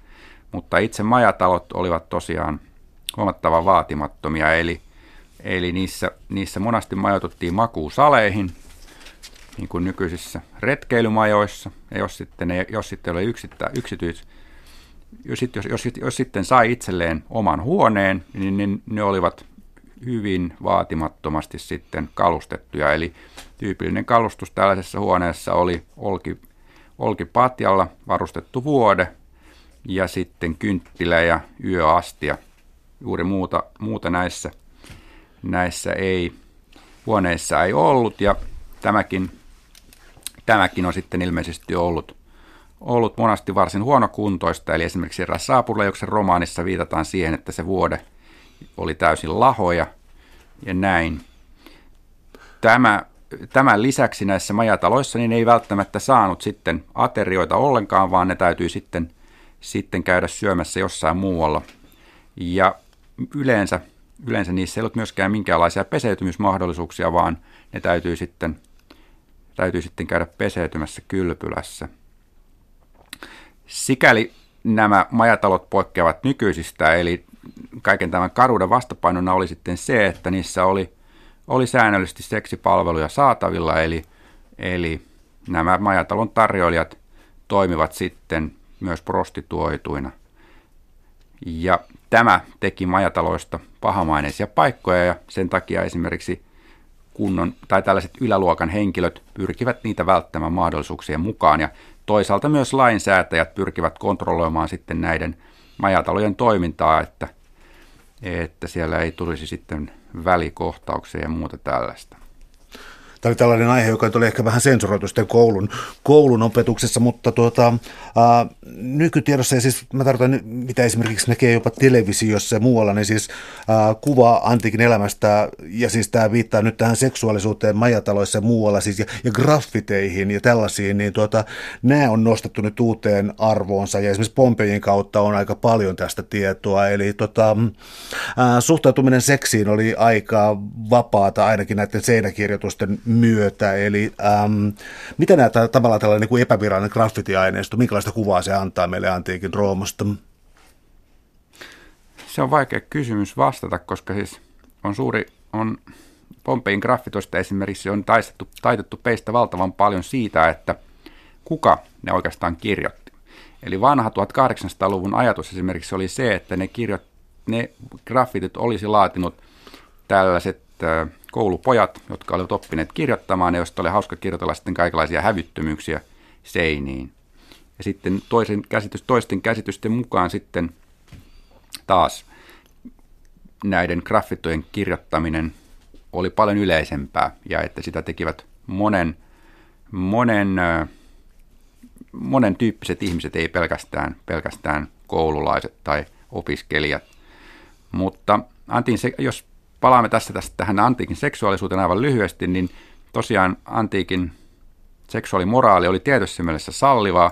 Mutta itse majatalot olivat tosiaan huomattavan vaatimattomia, eli, eli niissä, niissä monasti majoituttiin makuusaleihin, niin kuin nykyisissä retkeilymajoissa, ja jos sitten, ei, jos sitten oli yksittä, yksityis, jos, jos, jos, jos sitten sai itselleen oman huoneen, niin, niin ne olivat hyvin vaatimattomasti sitten kalustettuja. Eli tyypillinen kalustus tällaisessa huoneessa oli olki, olkipatjalla varustettu vuode ja sitten kynttilä ja yöastia. Juuri muuta, muuta näissä, näissä ei, huoneissa ei ollut ja tämäkin, tämäkin on sitten ilmeisesti ollut, ollut monasti varsin huonokuntoista. Eli esimerkiksi eräs Saapurleijoksen romaanissa viitataan siihen, että se vuode – oli täysin lahoja ja näin. Tämä, tämän lisäksi näissä majataloissa niin ei välttämättä saanut sitten aterioita ollenkaan, vaan ne täytyy sitten, sitten käydä syömässä jossain muualla. Ja yleensä, yleensä niissä ei ollut myöskään minkäänlaisia peseytymismahdollisuuksia, vaan ne täytyy sitten, täytyy sitten käydä peseytymässä kylpylässä. Sikäli nämä majatalot poikkeavat nykyisistä, eli kaiken tämän karuuden vastapainona oli sitten se, että niissä oli, oli säännöllisesti seksipalveluja saatavilla, eli, eli nämä majatalon tarjoilijat toimivat sitten myös prostituoituina. Ja tämä teki majataloista pahamaineisia paikkoja ja sen takia esimerkiksi kunnon tai tällaiset yläluokan henkilöt pyrkivät niitä välttämään mahdollisuuksien mukaan ja toisaalta myös lainsäätäjät pyrkivät kontrolloimaan sitten näiden majatalojen toimintaa, että että siellä ei tulisi sitten välikohtauksia ja muuta tällaista. Tämä oli tällainen aihe, joka oli ehkä vähän sensuroitu sitten koulun, koulun opetuksessa, mutta tuota, ää, nykytiedossa, ja siis mä tarkoitan, mitä esimerkiksi näkee jopa televisiossa ja muualla, niin siis ää, kuva antiikin elämästä, ja siis tämä viittaa nyt tähän seksuaalisuuteen majataloissa ja muualla, siis ja, ja graffiteihin ja tällaisiin, niin tuota, nämä on nostettu nyt uuteen arvoonsa, ja esimerkiksi Pompejin kautta on aika paljon tästä tietoa, eli tota, ää, suhtautuminen seksiin oli aika vapaata ainakin näiden seinäkirjoitusten myötä. Eli ähm, miten näitä tavallaan tällainen niin epävirallinen graffitiaineisto, minkälaista kuvaa se antaa meille antiikin Roomasta? Se on vaikea kysymys vastata, koska siis on suuri, on Pompein graffitoista esimerkiksi on taistettu, taitettu peistä valtavan paljon siitä, että kuka ne oikeastaan kirjoitti. Eli vanha 1800-luvun ajatus esimerkiksi oli se, että ne, kirjo, ne graffitit olisi laatinut tällaiset äh, koulupojat, jotka olivat oppineet kirjoittamaan ja josta oli hauska kirjoitella sitten kaikenlaisia hävyttömyyksiä seiniin. Ja sitten toisen käsitys, toisten käsitysten mukaan sitten taas näiden graffitojen kirjoittaminen oli paljon yleisempää ja että sitä tekivät monen, monen, monen tyyppiset ihmiset, ei pelkästään, pelkästään koululaiset tai opiskelijat. Mutta Antin, jos palaamme tässä, tässä tähän antiikin seksuaalisuuteen aivan lyhyesti, niin tosiaan antiikin seksuaalimoraali oli tietyssä mielessä sallivaa,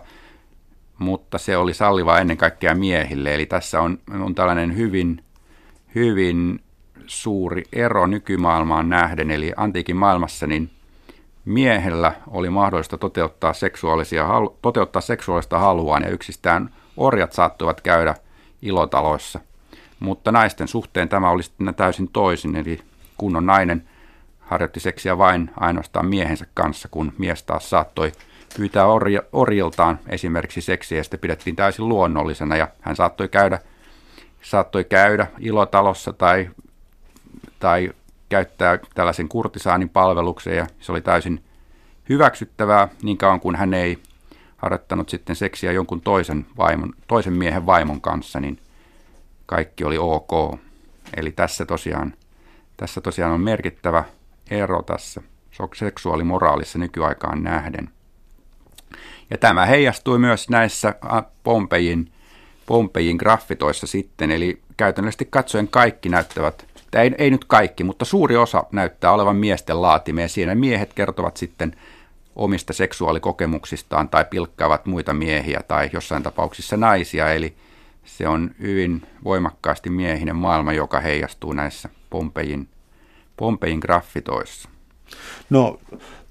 mutta se oli sallivaa ennen kaikkea miehille. Eli tässä on, on tällainen hyvin, hyvin suuri ero nykymaailmaan nähden. Eli antiikin maailmassa niin miehellä oli mahdollista toteuttaa, seksuaalisia, toteuttaa seksuaalista haluaan ja yksistään orjat saattoivat käydä ilotaloissa – mutta naisten suhteen tämä oli sitten täysin toisin, eli kunnon nainen harjoitti seksiä vain ainoastaan miehensä kanssa, kun mies taas saattoi pyytää orja, orjiltaan esimerkiksi seksiä ja sitten pidettiin täysin luonnollisena ja hän saattoi käydä, saattoi käydä ilotalossa tai, tai käyttää tällaisen kurtisaanin palveluksen ja se oli täysin hyväksyttävää niin kauan kuin hän ei harjoittanut sitten seksiä jonkun toisen, vaimon, toisen miehen vaimon kanssa, niin kaikki oli ok. Eli tässä tosiaan, tässä tosiaan on merkittävä ero tässä seksuaalimoraalissa nykyaikaan nähden. Ja tämä heijastui myös näissä Pompejin, Pompejin graffitoissa sitten, eli käytännössä katsoen kaikki näyttävät, ei, ei nyt kaikki, mutta suuri osa näyttää olevan miesten laatimia. Siinä miehet kertovat sitten omista seksuaalikokemuksistaan tai pilkkaavat muita miehiä tai jossain tapauksissa naisia, eli – se on hyvin voimakkaasti miehinen maailma, joka heijastuu näissä Pompejin, Pompein graffitoissa? No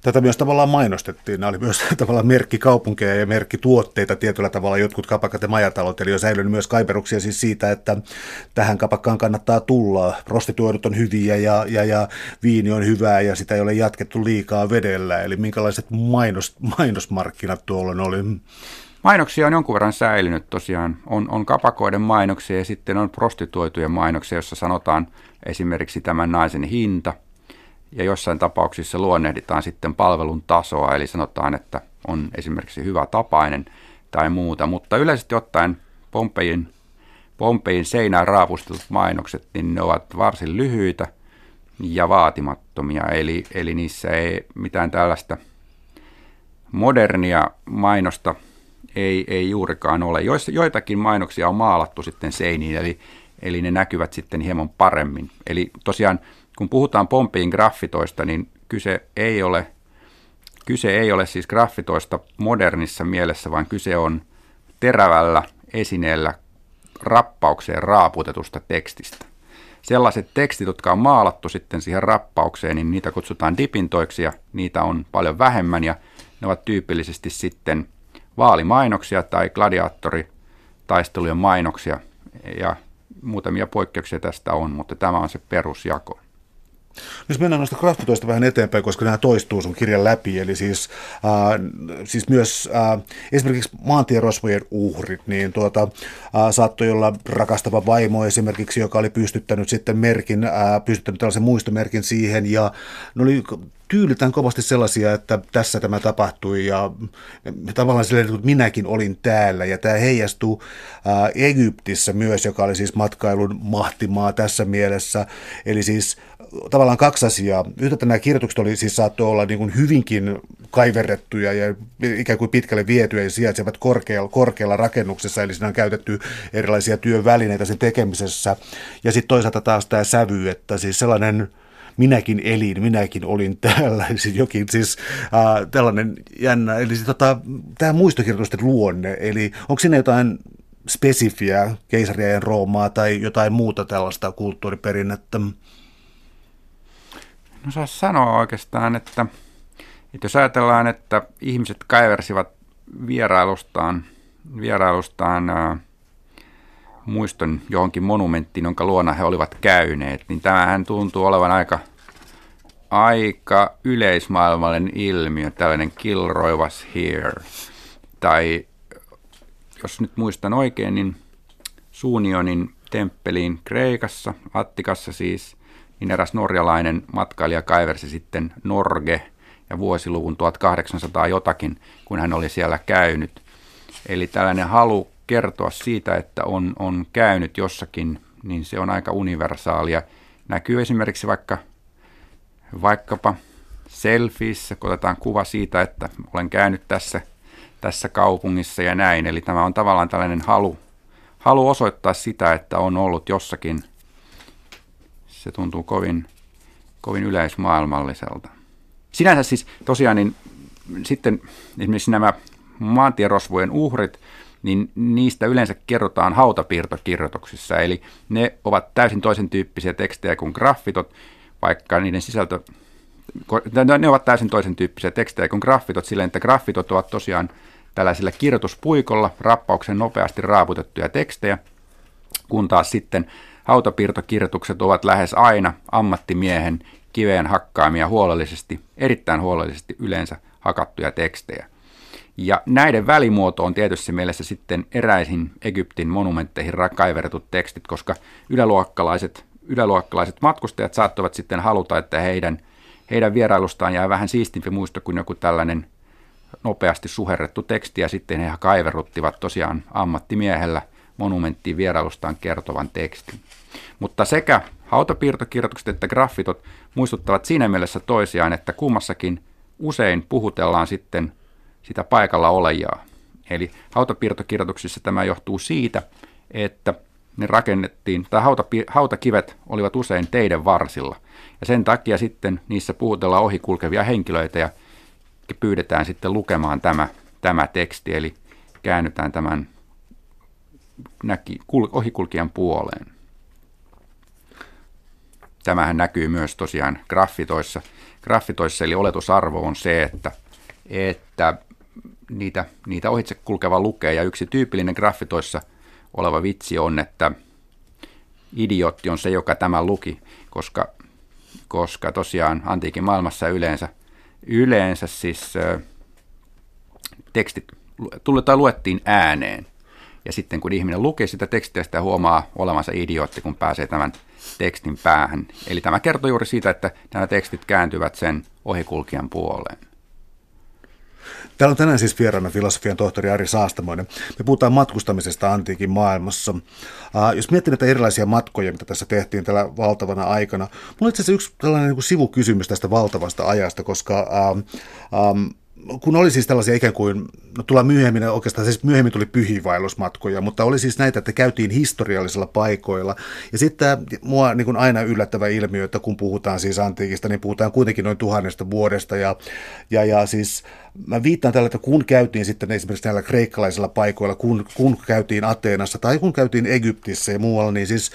Tätä myös tavallaan mainostettiin. Nämä oli myös tavallaan merkkikaupunkeja ja merkkituotteita tietyllä tavalla jotkut kapakat ja majatalot. Eli on säilynyt myös kaiperuksia siis siitä, että tähän kapakkaan kannattaa tulla. Prostituoidut on hyviä ja, ja, ja viini on hyvää ja sitä ei ole jatkettu liikaa vedellä. Eli minkälaiset mainos, mainosmarkkinat tuolla oli? Mainoksia on jonkun verran säilynyt tosiaan. On, on kapakoiden mainoksia ja sitten on prostituoitujen mainoksia, jossa sanotaan esimerkiksi tämän naisen hinta – ja jossain tapauksissa luonnehditaan sitten palvelun tasoa, eli sanotaan, että on esimerkiksi hyvä tapainen tai muuta, mutta yleisesti ottaen Pompein, Pompein seinään raapustetut mainokset, niin ne ovat varsin lyhyitä ja vaatimattomia, eli, eli niissä ei mitään tällaista modernia mainosta ei, ei juurikaan ole. Joitakin mainoksia on maalattu sitten seiniin, eli, eli ne näkyvät sitten hieman paremmin. Eli tosiaan kun puhutaan Pompiin graffitoista, niin kyse ei ole, kyse ei ole siis graffitoista modernissa mielessä, vaan kyse on terävällä esineellä rappaukseen raaputetusta tekstistä. Sellaiset tekstit, jotka on maalattu sitten siihen rappaukseen, niin niitä kutsutaan dipintoiksi ja niitä on paljon vähemmän ja ne ovat tyypillisesti sitten vaalimainoksia tai gladiaattoritaistelujen mainoksia ja muutamia poikkeuksia tästä on, mutta tämä on se perusjako. Jos mennään noista graffitoista vähän eteenpäin, koska nämä toistuu sun kirjan läpi, eli siis, äh, siis myös äh, esimerkiksi maantierosvojen uhrit, niin tuota, äh, saattoi olla rakastava vaimo esimerkiksi, joka oli pystyttänyt sitten merkin, äh, pystyttänyt tällaisen muistomerkin siihen, ja ne oli tyylitään kovasti sellaisia, että tässä tämä tapahtui ja tavallaan silleen, että minäkin olin täällä ja tämä heijastuu Egyptissä myös, joka oli siis matkailun mahtimaa tässä mielessä. Eli siis tavallaan kaksi asiaa. Yhtä nämä kirjoitukset oli siis saattoi olla niin kuin hyvinkin kaiverrettuja ja ikään kuin pitkälle vietyjä ja sijaitsevat korkealla, korkealla rakennuksessa, eli siinä on käytetty erilaisia työvälineitä sen tekemisessä. Ja sitten toisaalta taas tämä sävy, että siis sellainen minäkin elin, minäkin olin täällä, siis jokin siis äh, tällainen jännä, eli siis, tota, tämä muistokirjoitusten luonne, eli onko siinä jotain spesifiä keisariajan Roomaa tai jotain muuta tällaista kulttuuriperinnettä? No saa sanoa oikeastaan, että, että jos ajatellaan, että ihmiset kaiversivat vierailustaan, vierailustaan ää, muiston johonkin monumenttiin, jonka luona he olivat käyneet, niin tämähän tuntuu olevan aika, aika yleismaailmallinen ilmiö, tällainen Kill Roy was here. Tai jos nyt muistan oikein, niin Suunionin temppeliin Kreikassa, Attikassa siis, niin eräs norjalainen matkailija kaiversi sitten Norge ja vuosiluvun 1800 jotakin, kun hän oli siellä käynyt. Eli tällainen halu kertoa siitä, että on, on käynyt jossakin, niin se on aika universaalia. Näkyy esimerkiksi vaikka, vaikkapa selfieissä, kun otetaan kuva siitä, että olen käynyt tässä, tässä kaupungissa ja näin. Eli tämä on tavallaan tällainen halu, halu osoittaa sitä, että on ollut jossakin. Se tuntuu kovin, kovin yleismaailmalliselta. Sinänsä siis tosiaan niin sitten esimerkiksi nämä maantierosvojen uhrit, niin niistä yleensä kerrotaan hautapiirtokirjoituksissa. Eli ne ovat täysin toisen tyyppisiä tekstejä kuin graffitot, vaikka niiden sisältö, ne ovat täysin toisen tyyppisiä tekstejä kuin graffitot, sillä että graffitot ovat tosiaan tällaisilla kirjoituspuikolla rappauksen nopeasti raaputettuja tekstejä, kun taas sitten hautapiirtokirjoitukset ovat lähes aina ammattimiehen kiveen hakkaamia huolellisesti, erittäin huolellisesti yleensä hakattuja tekstejä. Ja näiden välimuoto on tietysti mielessä sitten eräisin Egyptin monumentteihin kaiverretut tekstit, koska yläluokkalaiset, yläluokkalaiset matkustajat saattavat sitten haluta, että heidän, heidän vierailustaan jää vähän siistimpi muisto kuin joku tällainen nopeasti suherrettu teksti, ja sitten he kaiverruttivat tosiaan ammattimiehellä monumenttiin vierailustaan kertovan tekstin. Mutta sekä hautapiirtokirjoitukset että graffitot muistuttavat siinä mielessä toisiaan, että kummassakin usein puhutellaan sitten sitä paikalla olejaa. Eli hautapiirtokirjoituksissa tämä johtuu siitä, että ne rakennettiin, tai hautakivet olivat usein teiden varsilla. Ja sen takia sitten niissä puhutellaan ohikulkevia henkilöitä ja pyydetään sitten lukemaan tämä, tämä teksti, eli käännytään tämän näki, kul, ohikulkijan puoleen. tämähän näkyy myös tosiaan graffitoissa. Graffitoissa eli oletusarvo on se, että, että niitä, niitä ohitse kulkeva lukee. Ja yksi tyypillinen graffitoissa oleva vitsi on, että idiootti on se, joka tämän luki, koska, koska tosiaan antiikin maailmassa yleensä, yleensä siis tekstit tai luettiin ääneen. Ja sitten kun ihminen lukee sitä tekstiä, sitä huomaa olevansa idiootti, kun pääsee tämän tekstin päähän. Eli tämä kertoo juuri siitä, että nämä tekstit kääntyvät sen ohikulkijan puoleen. Täällä on tänään siis vieraana filosofian tohtori Ari Saastamoinen. Me puhutaan matkustamisesta antiikin maailmassa. Uh, jos miettii näitä erilaisia matkoja, mitä tässä tehtiin tällä valtavana aikana, mulla on itse asiassa yksi tällainen niin sivukysymys tästä valtavasta ajasta, koska uh, um, kun oli siis tällaisia ikään kuin, no tullaan myöhemmin, oikeastaan siis myöhemmin tuli pyhiinvaellusmatkoja, mutta oli siis näitä, että käytiin historiallisilla paikoilla. Ja sitten mua niin kuin aina yllättävä ilmiö, että kun puhutaan siis antiikista, niin puhutaan kuitenkin noin tuhannesta vuodesta. Ja, ja, ja siis mä viittaan tällä, että kun käytiin sitten esimerkiksi näillä kreikkalaisilla paikoilla, kun, kun käytiin Ateenassa tai kun käytiin Egyptissä ja muualla, niin siis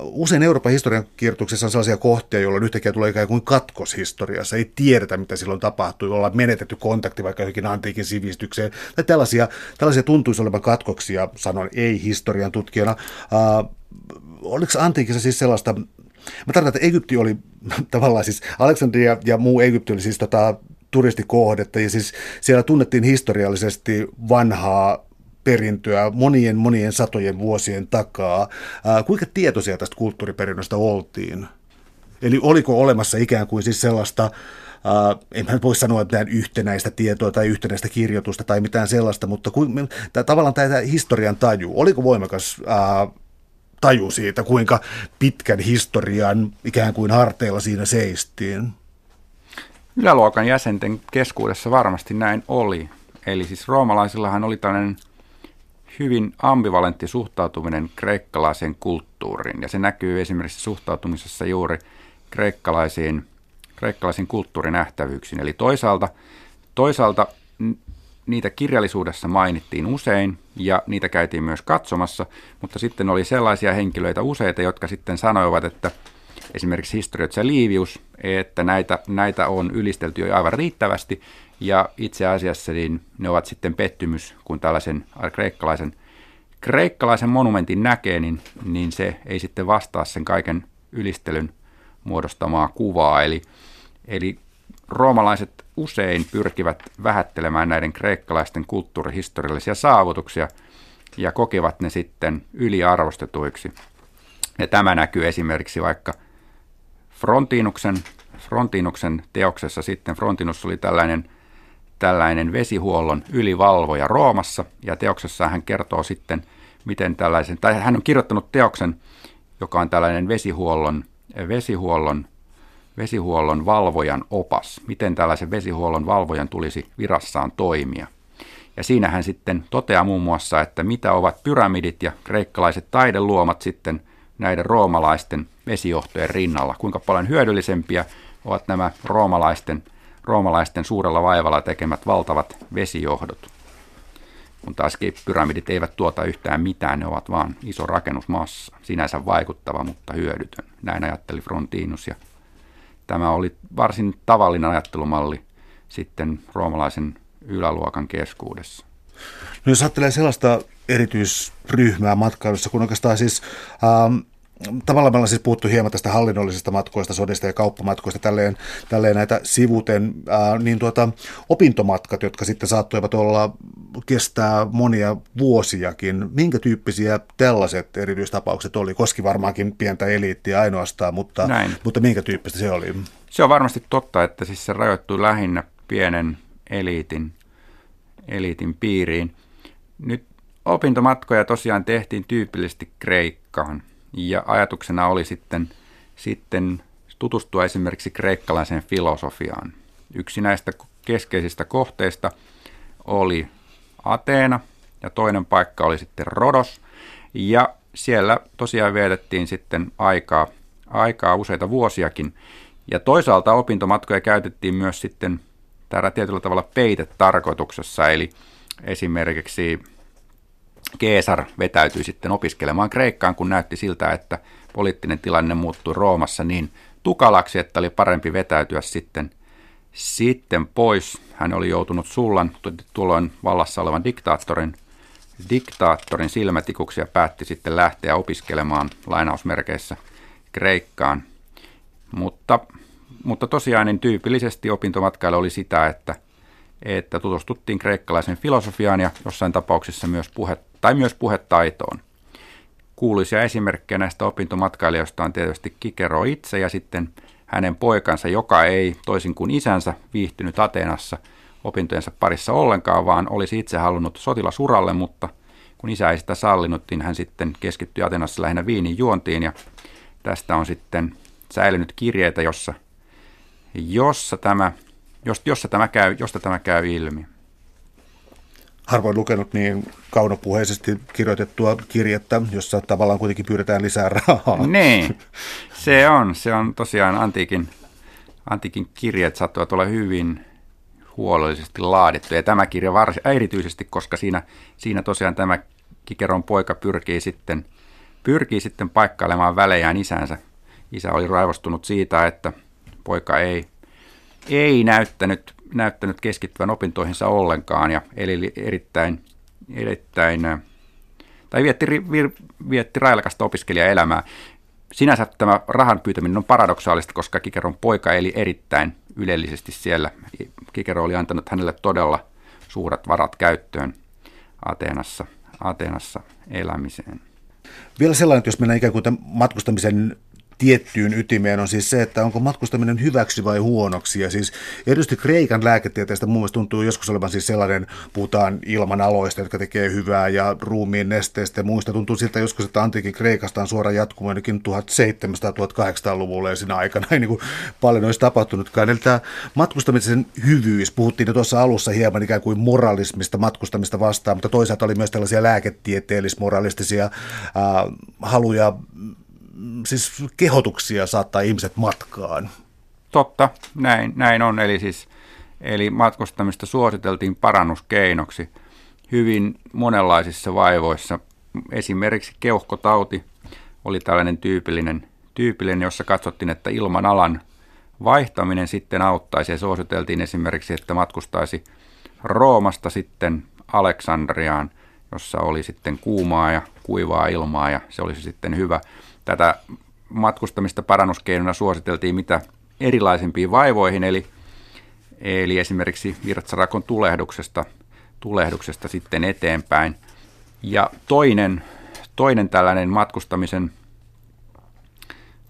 uh, usein Euroopan historian kirjoituksessa on sellaisia kohtia, joilla yhtäkkiä tulee ikään kuin katkos historiassa. Ei tiedetä, mitä silloin tapahtui, ollaan menetetty kontakti vaikka johonkin antiikin sivistykseen. Tai tällaisia, tällaisia tuntuisi olevan katkoksia, sanon ei-historian tutkijana. Uh, oliko antiikissa siis sellaista, Mä tarkoitan, että Egypti oli tavallaan siis, Aleksandria ja muu Egypti oli siis tota, turistikohdetta ja siis siellä tunnettiin historiallisesti vanhaa perintöä monien monien satojen vuosien takaa. Ää, kuinka tietoisia tästä kulttuuriperinnöstä oltiin? Eli oliko olemassa ikään kuin siis sellaista, ää, en mä voi sanoa mitään yhtenäistä tietoa tai yhtenäistä kirjoitusta tai mitään sellaista, mutta kuin, tää, tavallaan tämä historian taju, oliko voimakas ää, taju siitä, kuinka pitkän historian ikään kuin harteilla siinä seistiin? Yläluokan jäsenten keskuudessa varmasti näin oli. Eli siis roomalaisillahan oli tällainen hyvin ambivalentti suhtautuminen kreikkalaiseen kulttuuriin. Ja se näkyy esimerkiksi suhtautumisessa juuri kreikkalaisiin, kreikkalaisiin kulttuurinähtävyyksiin. Eli toisaalta, toisaalta niitä kirjallisuudessa mainittiin usein ja niitä käytiin myös katsomassa, mutta sitten oli sellaisia henkilöitä useita, jotka sitten sanoivat, että – esimerkiksi historioitsija Liivius, että näitä, näitä on ylistelty jo aivan riittävästi, ja itse asiassa niin ne ovat sitten pettymys, kun tällaisen kreikkalaisen, kreikkalaisen monumentin näkee, niin, niin se ei sitten vastaa sen kaiken ylistelyn muodostamaa kuvaa. Eli, eli roomalaiset usein pyrkivät vähättelemään näiden kreikkalaisten kulttuurihistoriallisia saavutuksia ja kokevat ne sitten yliarvostetuiksi. Ja tämä näkyy esimerkiksi vaikka – Frontinuksen, Frontinuksen teoksessa sitten Frontinus oli tällainen, tällainen vesihuollon ylivalvoja Roomassa, ja teoksessa hän kertoo sitten, miten tällaisen, tai hän on kirjoittanut teoksen, joka on tällainen vesihuollon, vesihuollon, vesihuollon valvojan opas, miten tällaisen vesihuollon valvojan tulisi virassaan toimia. Ja siinä hän sitten toteaa muun muassa, että mitä ovat pyramidit ja kreikkalaiset taideluomat sitten näiden roomalaisten vesijohtojen rinnalla. Kuinka paljon hyödyllisempiä ovat nämä roomalaisten, roomalaisten suurella vaivalla tekemät valtavat vesijohdot. Kun taas pyramidit eivät tuota yhtään mitään, ne ovat vain iso rakennusmassa, sinänsä vaikuttava, mutta hyödytön. Näin ajatteli Frontinus ja tämä oli varsin tavallinen ajattelumalli sitten roomalaisen yläluokan keskuudessa. No jos ajattelee sellaista erityisryhmää matkailussa, kun oikeastaan siis ähm, tavallaan me ollaan siis puhuttu hieman tästä hallinnollisista matkoista, sodista ja kauppamatkoista, tälleen, tälleen näitä sivuten, ää, niin tuota, opintomatkat, jotka sitten saattoivat olla, kestää monia vuosiakin. Minkä tyyppisiä tällaiset erityistapaukset oli? Koski varmaankin pientä eliittiä ainoastaan, mutta, Näin. mutta minkä tyyppistä se oli? Se on varmasti totta, että siis se rajoittui lähinnä pienen eliitin, eliitin piiriin. Nyt opintomatkoja tosiaan tehtiin tyypillisesti Kreikkaan ja ajatuksena oli sitten, sitten tutustua esimerkiksi kreikkalaiseen filosofiaan. Yksi näistä keskeisistä kohteista oli Ateena ja toinen paikka oli sitten Rodos. Ja siellä tosiaan vietettiin sitten aikaa, aikaa useita vuosiakin. Ja toisaalta opintomatkoja käytettiin myös sitten täällä tietyllä tavalla peitetarkoituksessa, eli esimerkiksi Keesar vetäytyi sitten opiskelemaan Kreikkaan, kun näytti siltä, että poliittinen tilanne muuttui Roomassa niin tukalaksi, että oli parempi vetäytyä sitten, sitten pois. Hän oli joutunut Sullan tuolloin vallassa olevan diktaattorin, diktaattorin silmätikuksi ja päätti sitten lähteä opiskelemaan lainausmerkeissä Kreikkaan. Mutta, mutta tosiaan niin tyypillisesti opintomatkailu oli sitä, että, että tutustuttiin kreikkalaisen filosofiaan ja jossain tapauksessa myös puhe, tai myös puhetaitoon. Kuuluisia esimerkkejä näistä opintomatkailijoista on tietysti Kikero itse ja sitten hänen poikansa, joka ei toisin kuin isänsä viihtynyt Ateenassa opintojensa parissa ollenkaan, vaan olisi itse halunnut sotilasuralle, mutta kun isä ei sitä sallinut, niin hän sitten keskittyi Atenassa lähinnä viinin juontiin ja tästä on sitten säilynyt kirjeitä, jossa, jossa tämä, jossa tämä käy, josta tämä käy ilmi harvoin lukenut niin kaunopuheisesti kirjoitettua kirjettä, jossa tavallaan kuitenkin pyydetään lisää rahaa. Niin, se on. Se on tosiaan antiikin, antiikin kirjeet saattavat olla hyvin huolellisesti laadittu. Ja tämä kirja varsin, erityisesti, koska siinä, siinä tosiaan tämä Kikeron poika pyrkii sitten, pyrkii sitten paikkailemaan välejään isänsä. Isä oli raivostunut siitä, että poika ei, ei näyttänyt näyttänyt keskittyvän opintoihinsa ollenkaan ja eli erittäin, erittäin tai vietti, vietti railakasta opiskelijaelämää. Sinänsä tämä rahan pyytäminen on paradoksaalista, koska Kikeron poika eli erittäin ylellisesti siellä. Kikero oli antanut hänelle todella suuret varat käyttöön Ateenassa, Ateenassa elämiseen. Vielä sellainen, että jos mennään ikään kuin matkustamisen tiettyyn ytimeen on siis se, että onko matkustaminen hyväksi vai huonoksi. Ja siis erityisesti Kreikan lääketieteestä mun mielestä tuntuu joskus olevan siis sellainen, puhutaan ilman aloista, jotka tekee hyvää ja ruumiin nesteistä ja muista. Tuntuu siltä joskus, että antiikin Kreikasta on suora jatkumo ainakin 1700-1800-luvulla ja siinä aikana ei niin kuin paljon olisi tapahtunutkaan. Eli tämä matkustamisen hyvyys, puhuttiin jo tuossa alussa hieman ikään kuin moralismista matkustamista vastaan, mutta toisaalta oli myös tällaisia lääketieteellis-moralistisia äh, haluja siis kehotuksia saattaa ihmiset matkaan. Totta, näin, näin on. Eli, siis, eli matkustamista suositeltiin parannuskeinoksi hyvin monenlaisissa vaivoissa. Esimerkiksi keuhkotauti oli tällainen tyypillinen, tyypillinen jossa katsottiin, että ilman alan vaihtaminen sitten auttaisi. Ja suositeltiin esimerkiksi, että matkustaisi Roomasta sitten Aleksandriaan, jossa oli sitten kuumaa ja kuivaa ilmaa ja se olisi sitten hyvä tätä matkustamista parannuskeinona suositeltiin mitä erilaisimpiin vaivoihin, eli, eli esimerkiksi virtsarakon tulehduksesta, tulehduksesta sitten eteenpäin. Ja toinen, toinen tällainen matkustamisen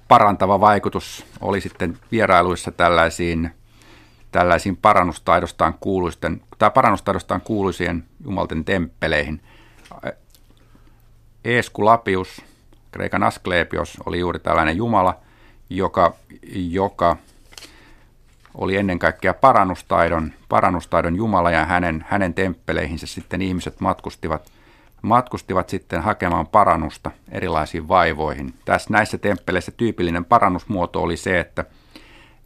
parantava vaikutus oli sitten vierailuissa tällaisiin, tällaisiin parannustaidostaan kuuluisten, tai parannustaidostaan kuuluisien jumalten temppeleihin. Eeskulapius Kreikan Asklepios oli juuri tällainen jumala, joka, joka oli ennen kaikkea parannustaidon, parannustaidon jumala ja hänen, hänen temppeleihinsä sitten ihmiset matkustivat, matkustivat sitten hakemaan parannusta erilaisiin vaivoihin. Tässä näissä temppeleissä tyypillinen parannusmuoto oli se, että,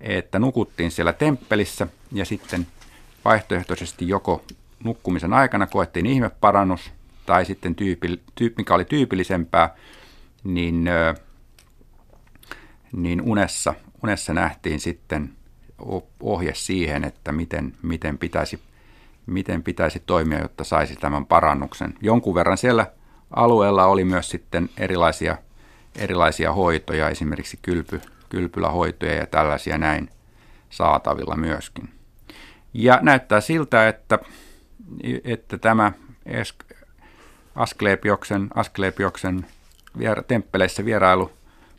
että nukuttiin siellä temppelissä ja sitten vaihtoehtoisesti joko nukkumisen aikana koettiin ihmeparannus tai sitten tyypi, tyyppi, mikä oli tyypillisempää, niin, niin unessa, unessa nähtiin sitten ohje siihen, että miten, miten, pitäisi, miten pitäisi toimia, jotta saisi tämän parannuksen. Jonkun verran siellä alueella oli myös sitten erilaisia, erilaisia hoitoja, esimerkiksi kylpy, kylpylähoitoja ja tällaisia näin saatavilla myöskin. Ja näyttää siltä, että, että tämä Asklepioksen, Asklepioksen viera- temppeleissä vierailu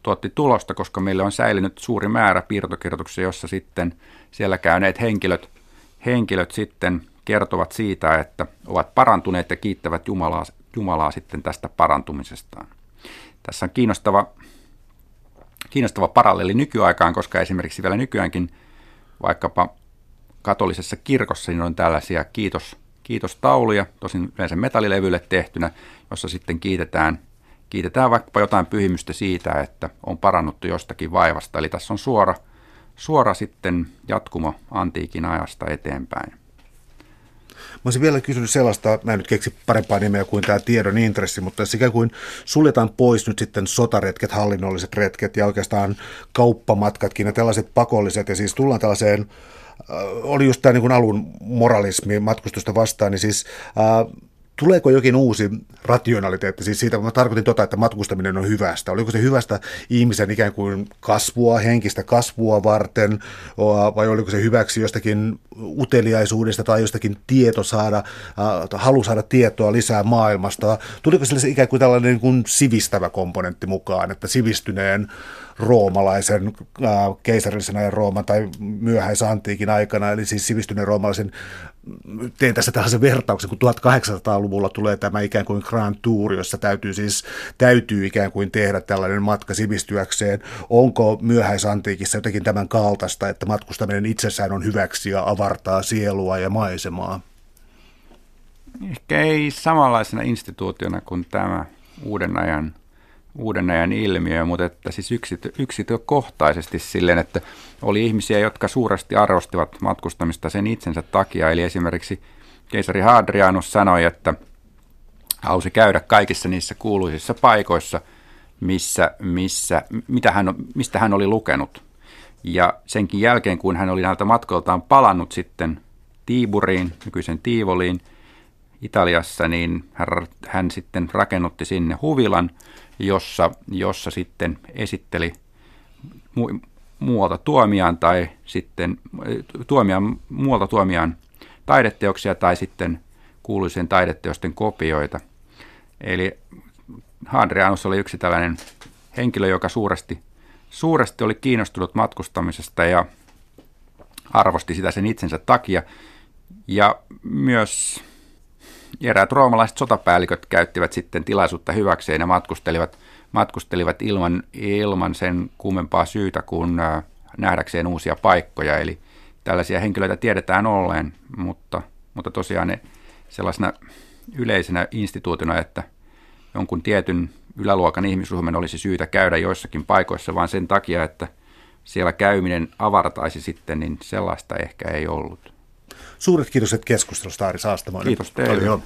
tuotti tulosta, koska meille on säilynyt suuri määrä piirtokirjoituksia, jossa sitten siellä käyneet henkilöt, henkilöt sitten kertovat siitä, että ovat parantuneet ja kiittävät Jumalaa, Jumalaa sitten tästä parantumisestaan. Tässä on kiinnostava, kiinnostava paralleli nykyaikaan, koska esimerkiksi vielä nykyäänkin vaikkapa katolisessa kirkossa niin on tällaisia kiitos, kiitostauluja, tosin yleensä metallilevylle tehtynä, jossa sitten kiitetään – kiitetään vaikkapa jotain pyhimystä siitä, että on parannuttu jostakin vaivasta. Eli tässä on suora, suora sitten jatkumo antiikin ajasta eteenpäin. Mä olisin vielä kysynyt sellaista, mä en nyt keksi parempaa nimeä kuin tämä tiedon intressi, mutta jos ikään kuin suljetaan pois nyt sitten sotaretket, hallinnolliset retket ja oikeastaan kauppamatkatkin ja tällaiset pakolliset, ja siis tullaan tällaiseen äh, oli just tämä niin alun moralismi matkustusta vastaan, niin siis äh, Tuleeko jokin uusi rationaliteetti, siis siitä, kun mä tarkoitin tota, että matkustaminen on hyvästä. Oliko se hyvästä ihmisen ikään kuin kasvua, henkistä kasvua varten, vai oliko se hyväksi jostakin uteliaisuudesta tai jostakin tieto saada, halu saada tietoa lisää maailmasta? Tuliko sille ikään kuin tällainen niin kuin sivistävä komponentti mukaan, että sivistyneen roomalaisen äh, keisarillisen ajan Rooman tai myöhäisantiikin aikana, eli siis sivistyneen roomalaisen, teen tässä tällaisen vertauksen, kun 1800-luvulla tulee tämä ikään kuin Grand Tour, jossa täytyy siis täytyy ikään kuin tehdä tällainen matka sivistyäkseen. Onko myöhäisantiikissa jotenkin tämän kaltaista, että matkustaminen itsessään on hyväksi ja avartaa sielua ja maisemaa? Ehkä ei samanlaisena instituutiona kuin tämä uuden ajan uuden ajan ilmiö, mutta että siis yksity, yksityökohtaisesti silleen, että oli ihmisiä, jotka suuresti arvostivat matkustamista sen itsensä takia. Eli esimerkiksi keisari Hadrianus sanoi, että hausi käydä kaikissa niissä kuuluisissa paikoissa, missä, missä, mitä hän, mistä hän oli lukenut. Ja senkin jälkeen, kun hän oli näiltä matkoiltaan palannut sitten Tiiburiin, nykyisen Tiivoliin, Italiassa, niin hän, hän sitten rakennutti sinne huvilan, jossa, jossa sitten esitteli mu- muualta tuomiaan tai sitten tuomiaan, muualta tuomiaan taideteoksia tai sitten kuuluisien taideteosten kopioita. Eli Hadrianus oli yksi tällainen henkilö, joka suuresti, suuresti oli kiinnostunut matkustamisesta ja arvosti sitä sen itsensä takia. Ja myös eräät roomalaiset sotapäälliköt käyttivät sitten tilaisuutta hyväkseen ja matkustelivat, matkustelivat ilman, ilman sen kummempaa syytä kuin nähdäkseen uusia paikkoja. Eli tällaisia henkilöitä tiedetään olleen, mutta, mutta tosiaan ne sellaisena yleisenä instituutiona, että jonkun tietyn yläluokan ihmisryhmän olisi syytä käydä joissakin paikoissa, vaan sen takia, että siellä käyminen avartaisi sitten, niin sellaista ehkä ei ollut. Suuret kiitokset keskustelusta, Ari Saastamoinen. Kiitos teille.